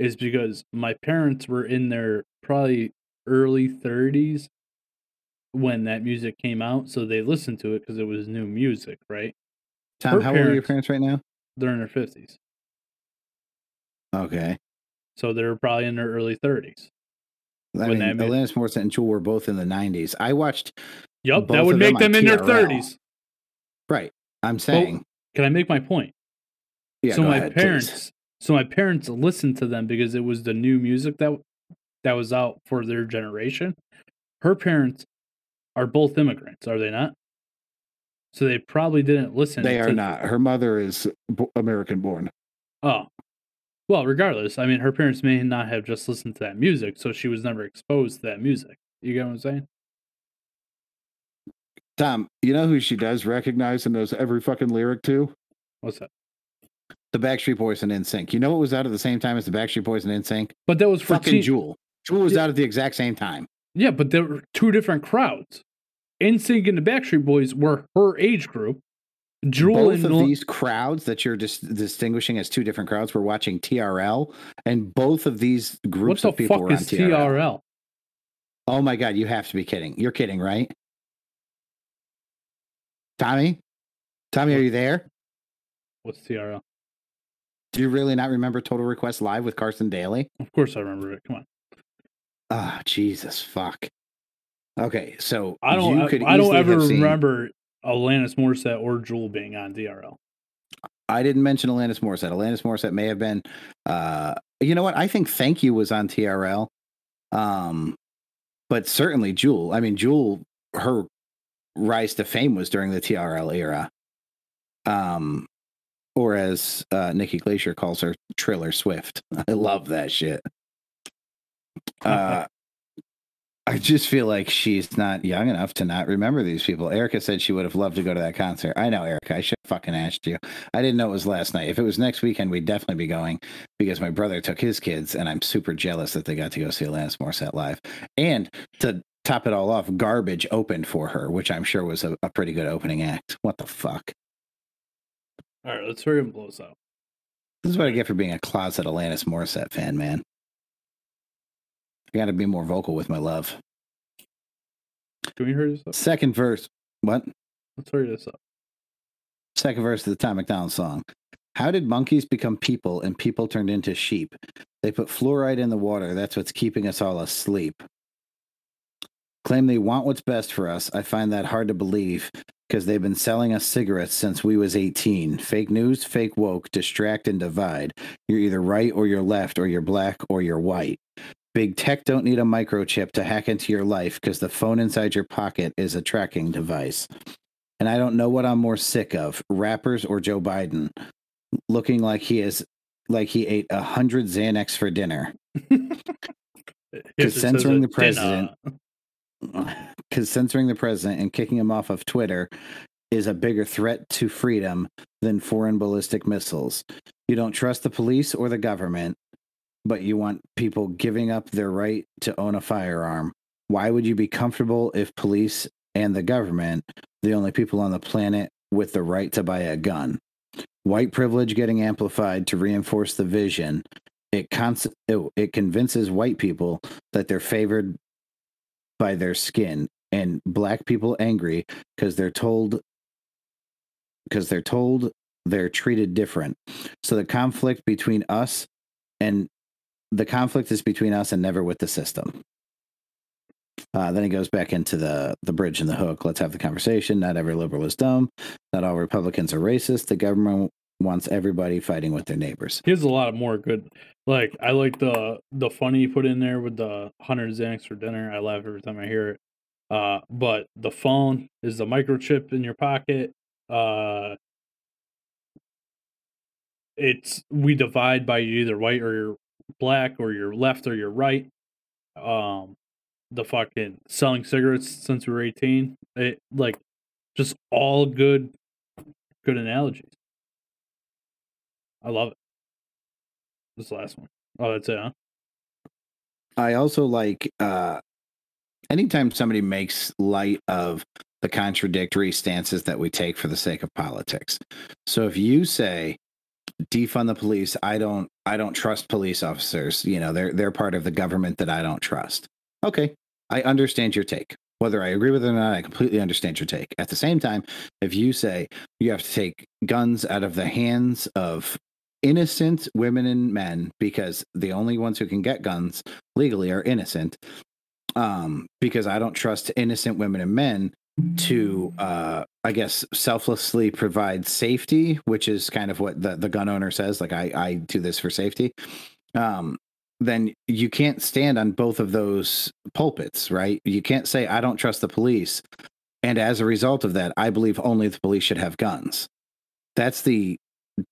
is because my parents were in their probably early 30s when that music came out, so they listened to it because it was new music, right? Tom, Her how old are your parents- parents right now? They're in their 50s, Okay. So they're probably in their early 30s. I mean, that Alanis Morissette and Jewel were both in the 90s. I watched, Yup, Both that would make them them in their 30s. right. I'm saying, Can I make my point? yeah, so my ahead, please. parents so my parents listened to them because it was the new music that that was out for their generation her parents are both immigrants are they not so they probably didn't listen They are not. Her mother is American born. oh well regardless i mean her parents may not have just listened to that music so she was never exposed to that music you get what i'm saying Tom, you know who she does recognize and knows every fucking lyric to? what's that The Backstreet Boys and NSYNC. You know what was out at the same time as the Backstreet Boys and NSYNC? but that was for Fucking teen- Jewel. Jewel was Yeah. out at the exact same time. yeah but there were two different crowds NSYNC and the Backstreet Boys were her age group. Jewel both of Nor- these crowds that you're dis- distinguishing as two different crowds were watching TRL, and both of these groups of people were on TRL. TRL? Oh my god, you have to be kidding! You're kidding, right? Tommy, Tommy, are you there? What's TRL? Do you really not remember Total Request Live with Carson Daly? Of course I remember it. Come on. Ah, Jesus, fuck. Okay, so I don't. You I, I don't ever seen- remember Alanis Morissette or Jewel being on TRL. I didn't mention Alanis Morissette. Alanis Morissette may have been. Uh, you know what? I think Thank You was on TRL. Um, but certainly Jewel. I mean, Jewel, her rise to fame was during the TRL era. Um, or as uh, Nikki Glaser calls her, Triller Swift. (laughs) I love that shit. (laughs) Uh, I just feel like she's not young enough to not remember these people. Erica said she would have loved to go to that concert. I know, Erica. I should have fucking asked you. I didn't know it was last night. If it was next weekend, we'd definitely be going because my brother took his kids, and I'm super jealous that they got to go see Alanis Morissette live. And to top it all off, Garbage opened for her, which I'm sure was a, a pretty good opening act. What the fuck? All right, let's hurry up and blow this out. This is what I get for being a closet Alanis Morissette fan, man. I got to be more vocal with my love. Can we hurry this up? Second verse. What? Let's hurry this up. Second verse of the Tom MacDonald song. How did monkeys become people and people turned into sheep? They put fluoride in the water. That's what's keeping us all asleep. Claim they want what's best for us. I find that hard to believe because they've been selling us cigarettes since we was 18. Fake news, fake woke, distract and divide. You're either right or you're left or you're black or you're white. Big tech don't need a microchip to hack into your life because the phone inside your pocket is a tracking device. And I don't know what I'm more sick of, rappers or Joe Biden, looking like he is like he ate a hundred Xanax for dinner. (laughs) Says censoring the president- dinner. (laughs) (sighs) Because censoring the president and kicking him off of Twitter is a bigger threat to freedom than foreign ballistic missiles. You don't trust the police or the government, but you want people giving up their right to own a firearm. Why would you be comfortable if police and the government, the only people on the planet with the right to buy a gun? White privilege getting amplified to reinforce the vision. It, cons- it, oh, it convinces white people that they're favored by their skin and black people angry because they're told because they're told they're treated different. So the conflict between us and the conflict is between us and never with the system. Uh, then he goes back into the the bridge and the hook. Let's have the conversation. Not every liberal is dumb. Not all Republicans are racist. The government wants everybody fighting with their neighbors. He has a lot of more good. Like I like the the funny put in there with the hundred Xanax for dinner. I laugh every time I hear it. Uh, but the phone is the microchip in your pocket. Uh, it's we divide by you either white or you're black or you're left or you're right. Um, the fucking selling cigarettes since we were eighteen. It like just all good, good analogies. I love it. This last one. Oh, that's it, huh? I also like uh anytime somebody makes light of the contradictory stances that we take for the sake of politics. So if you say defund the police, I don't I don't trust police officers, you know, they're they're part of the government that I don't trust. Okay, I understand your take. Whether I agree with it or not, I completely understand your take. At the same time, if you say you have to take guns out of the hands of innocent women and men because the only ones who can get guns legally are innocent um because i don't trust innocent women and men to uh i guess selflessly provide safety which is kind of what the, the gun owner says like i i do this for safety um then you can't stand on both of those pulpits right you can't say i don't trust the police and as a result of that i believe only the police should have guns that's the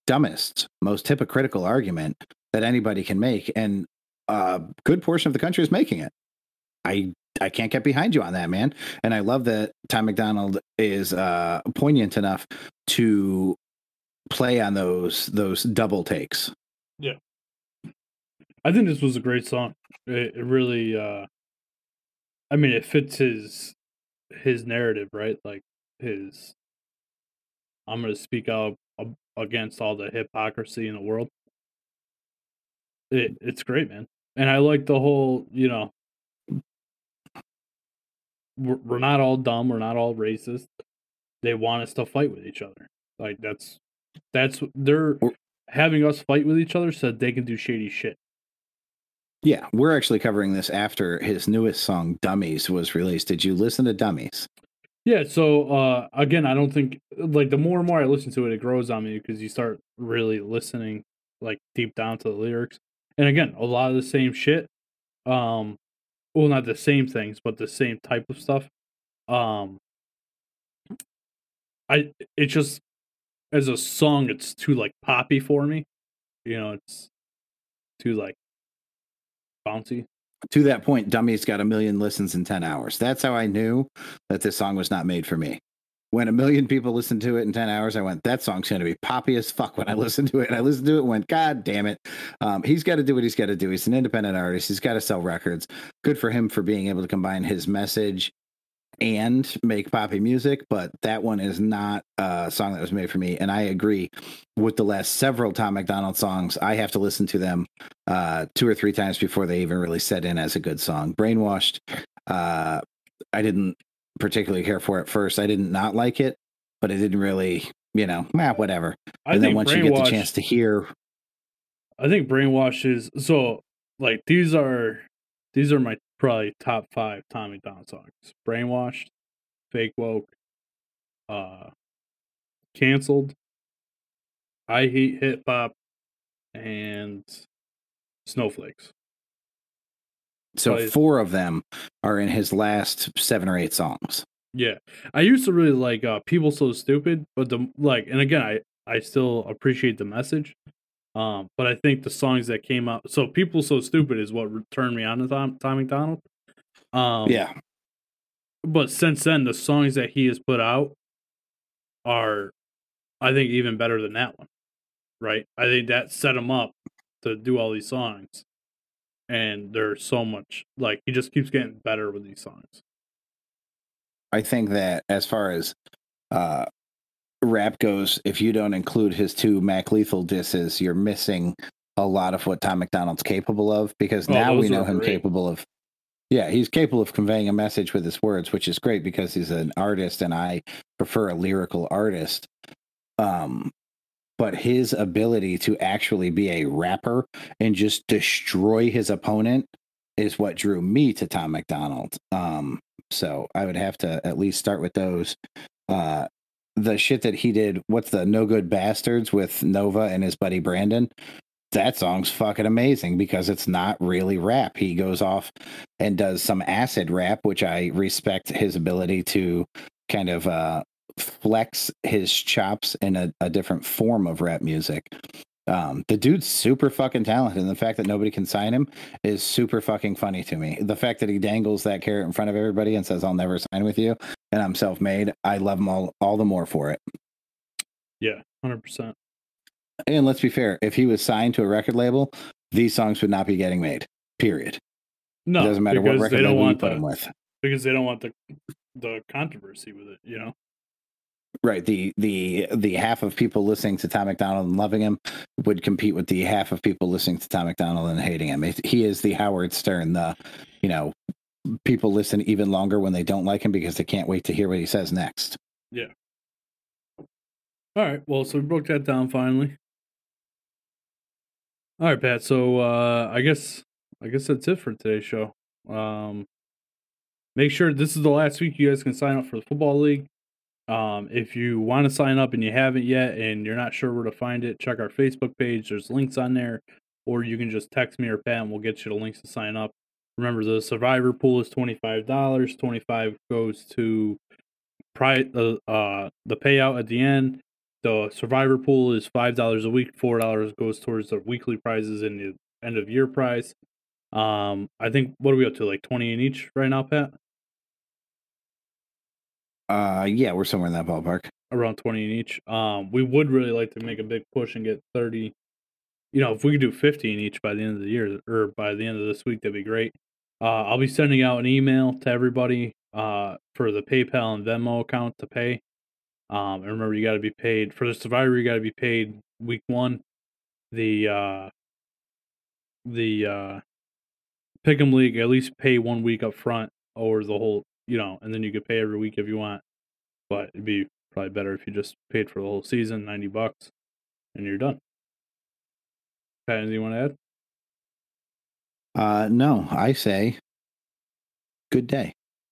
dumbest, most hypocritical argument that anybody can make, and a good portion of the country is making it. I I can't get behind you on that, man. And I love that Tom MacDonald is uh, poignant enough to play on those those double takes. Yeah. I think this was a great song. It, it really uh I mean it fits his his narrative, right? Like his I'm going to speak out against all the hypocrisy in the world. It it's great, man. And I like the whole, you know, we're, we're not all dumb, we're not all racist. They want us to fight with each other. Like that's that's they're having us fight with each other so that they can do shady shit. Yeah, we're actually covering this after his newest song "Dummies" was released. Did you listen to "Dummies"? Yeah, so uh again, I don't think like the more and more I listen to it, it grows on me because you start really listening like deep down to the lyrics. And again, a lot of the same shit. Um well not the same things, but the same type of stuff. Um I it just as a song it's too like poppy for me. You know, it's too like bouncy. To that point, dummy's got a million listens in 10 hours. That's how I knew that this song was not made for me. When a million people listened to it in 10 hours, I went, that song's going to be poppy as fuck when I (laughs) listened to it. And I listened to it and went, God damn it. Um, he's got to do what he's got to do. He's an independent artist. He's got to sell records. Good for him for being able to combine his message and make poppy music, but that one is not a song that was made for me. And I agree with the last several Tom MacDonald songs. I have to listen to them uh, two or three times before they even really set in as a good song. Brainwashed, uh, I didn't particularly care for at first. I didn't not like it, but it didn't really, you know, nah, whatever. I and then once you get the chance to hear, I think brainwash is so like these are these are my probably top five Tommy Down songs. Brainwashed, Fake Woke, uh Cancelled, I Hate Hip Hop, and Snowflakes. So But- four of them are in his last seven or eight songs. Yeah. I used to really like uh People So Stupid, but the like and again I I still appreciate the message. Um but I think the songs that came out so People So Stupid is what turned me on to Tom, Tom MacDonald. Um yeah. but since then the songs that he has put out are I think even better than that one. Right? I think that set him up to do all these songs. And there's so much like he just keeps getting better with these songs. I think that as far as uh, rap goes, if you don't include his two Mac Lethal disses, you're missing a lot of what Tom MacDonald's capable of because Oh, now we know him great. capable of. Yeah, he's capable of conveying a message with his words, which is great because he's an artist and I prefer a lyrical artist. Um, but his ability to actually be a rapper and just destroy his opponent is what drew me to Tom MacDonald. Um, so I would have to at least start with those. Uh, the shit that he did, what's the No Good Bastards with Nova and his buddy Brandon? That song's fucking amazing because it's not really rap. He goes off and does some acid rap, which I respect his ability to kind of uh, flex his chops in a, a different form of rap music. Um, the dude's super fucking talented, and the fact that nobody can sign him is super fucking funny to me. The fact that he dangles that carrot in front of everybody and says, "I'll never sign with you," and I'm self-made. I love him all all the more for it. Yeah, hundred percent. And let's be fair, if he was signed to a record label, these songs would not be getting made. Period. No, it doesn't matter what because record they don't label you want put the, him with. because they don't want the the controversy with it. You know. Right. The the the half of people listening to Tom MacDonald and loving him would compete with the half of people listening to Tom MacDonald and hating him. It, he is the Howard Stern, the you know, people listen even longer when they don't like him because they can't wait to hear what he says next. Yeah. All right. Well, so we broke that down finally. All right, Pat. So uh I guess I guess that's it for today's show. Um make sure this is the last week you guys can sign up for the football league. Um, if you want to sign up and you haven't yet and you're not sure where to find it, check our Facebook page. There's links on there, or you can just text me or Pat and we'll get you the links to sign up. Remember, the survivor pool is $25. 25 goes to pri- uh, uh, the payout at the end. The survivor pool is $5 a week, $4 goes towards the weekly prizes and the end of year prize. Um, I think, what are we up to? Like 20 in each right now, Pat? Uh, yeah, we're somewhere in that ballpark. around 20 in each. Um, we would really like to make a big push and get 30. You know, if we could do 50 in each by the end of the year or by the end of this week, that'd be great. Uh, I'll be sending out an email to everybody uh, for the PayPal and Venmo account to pay. Um, and remember, you got to be paid for the survivor. You got to be paid week one. The uh, the uh, Pick'em League at least pay one week up front or the whole, you know, and then you could pay every week if you want. But it'd be probably better if you just paid for the whole season, ninety bucks, and you're done. Pat, anything you want to add? Uh, no, I say good day.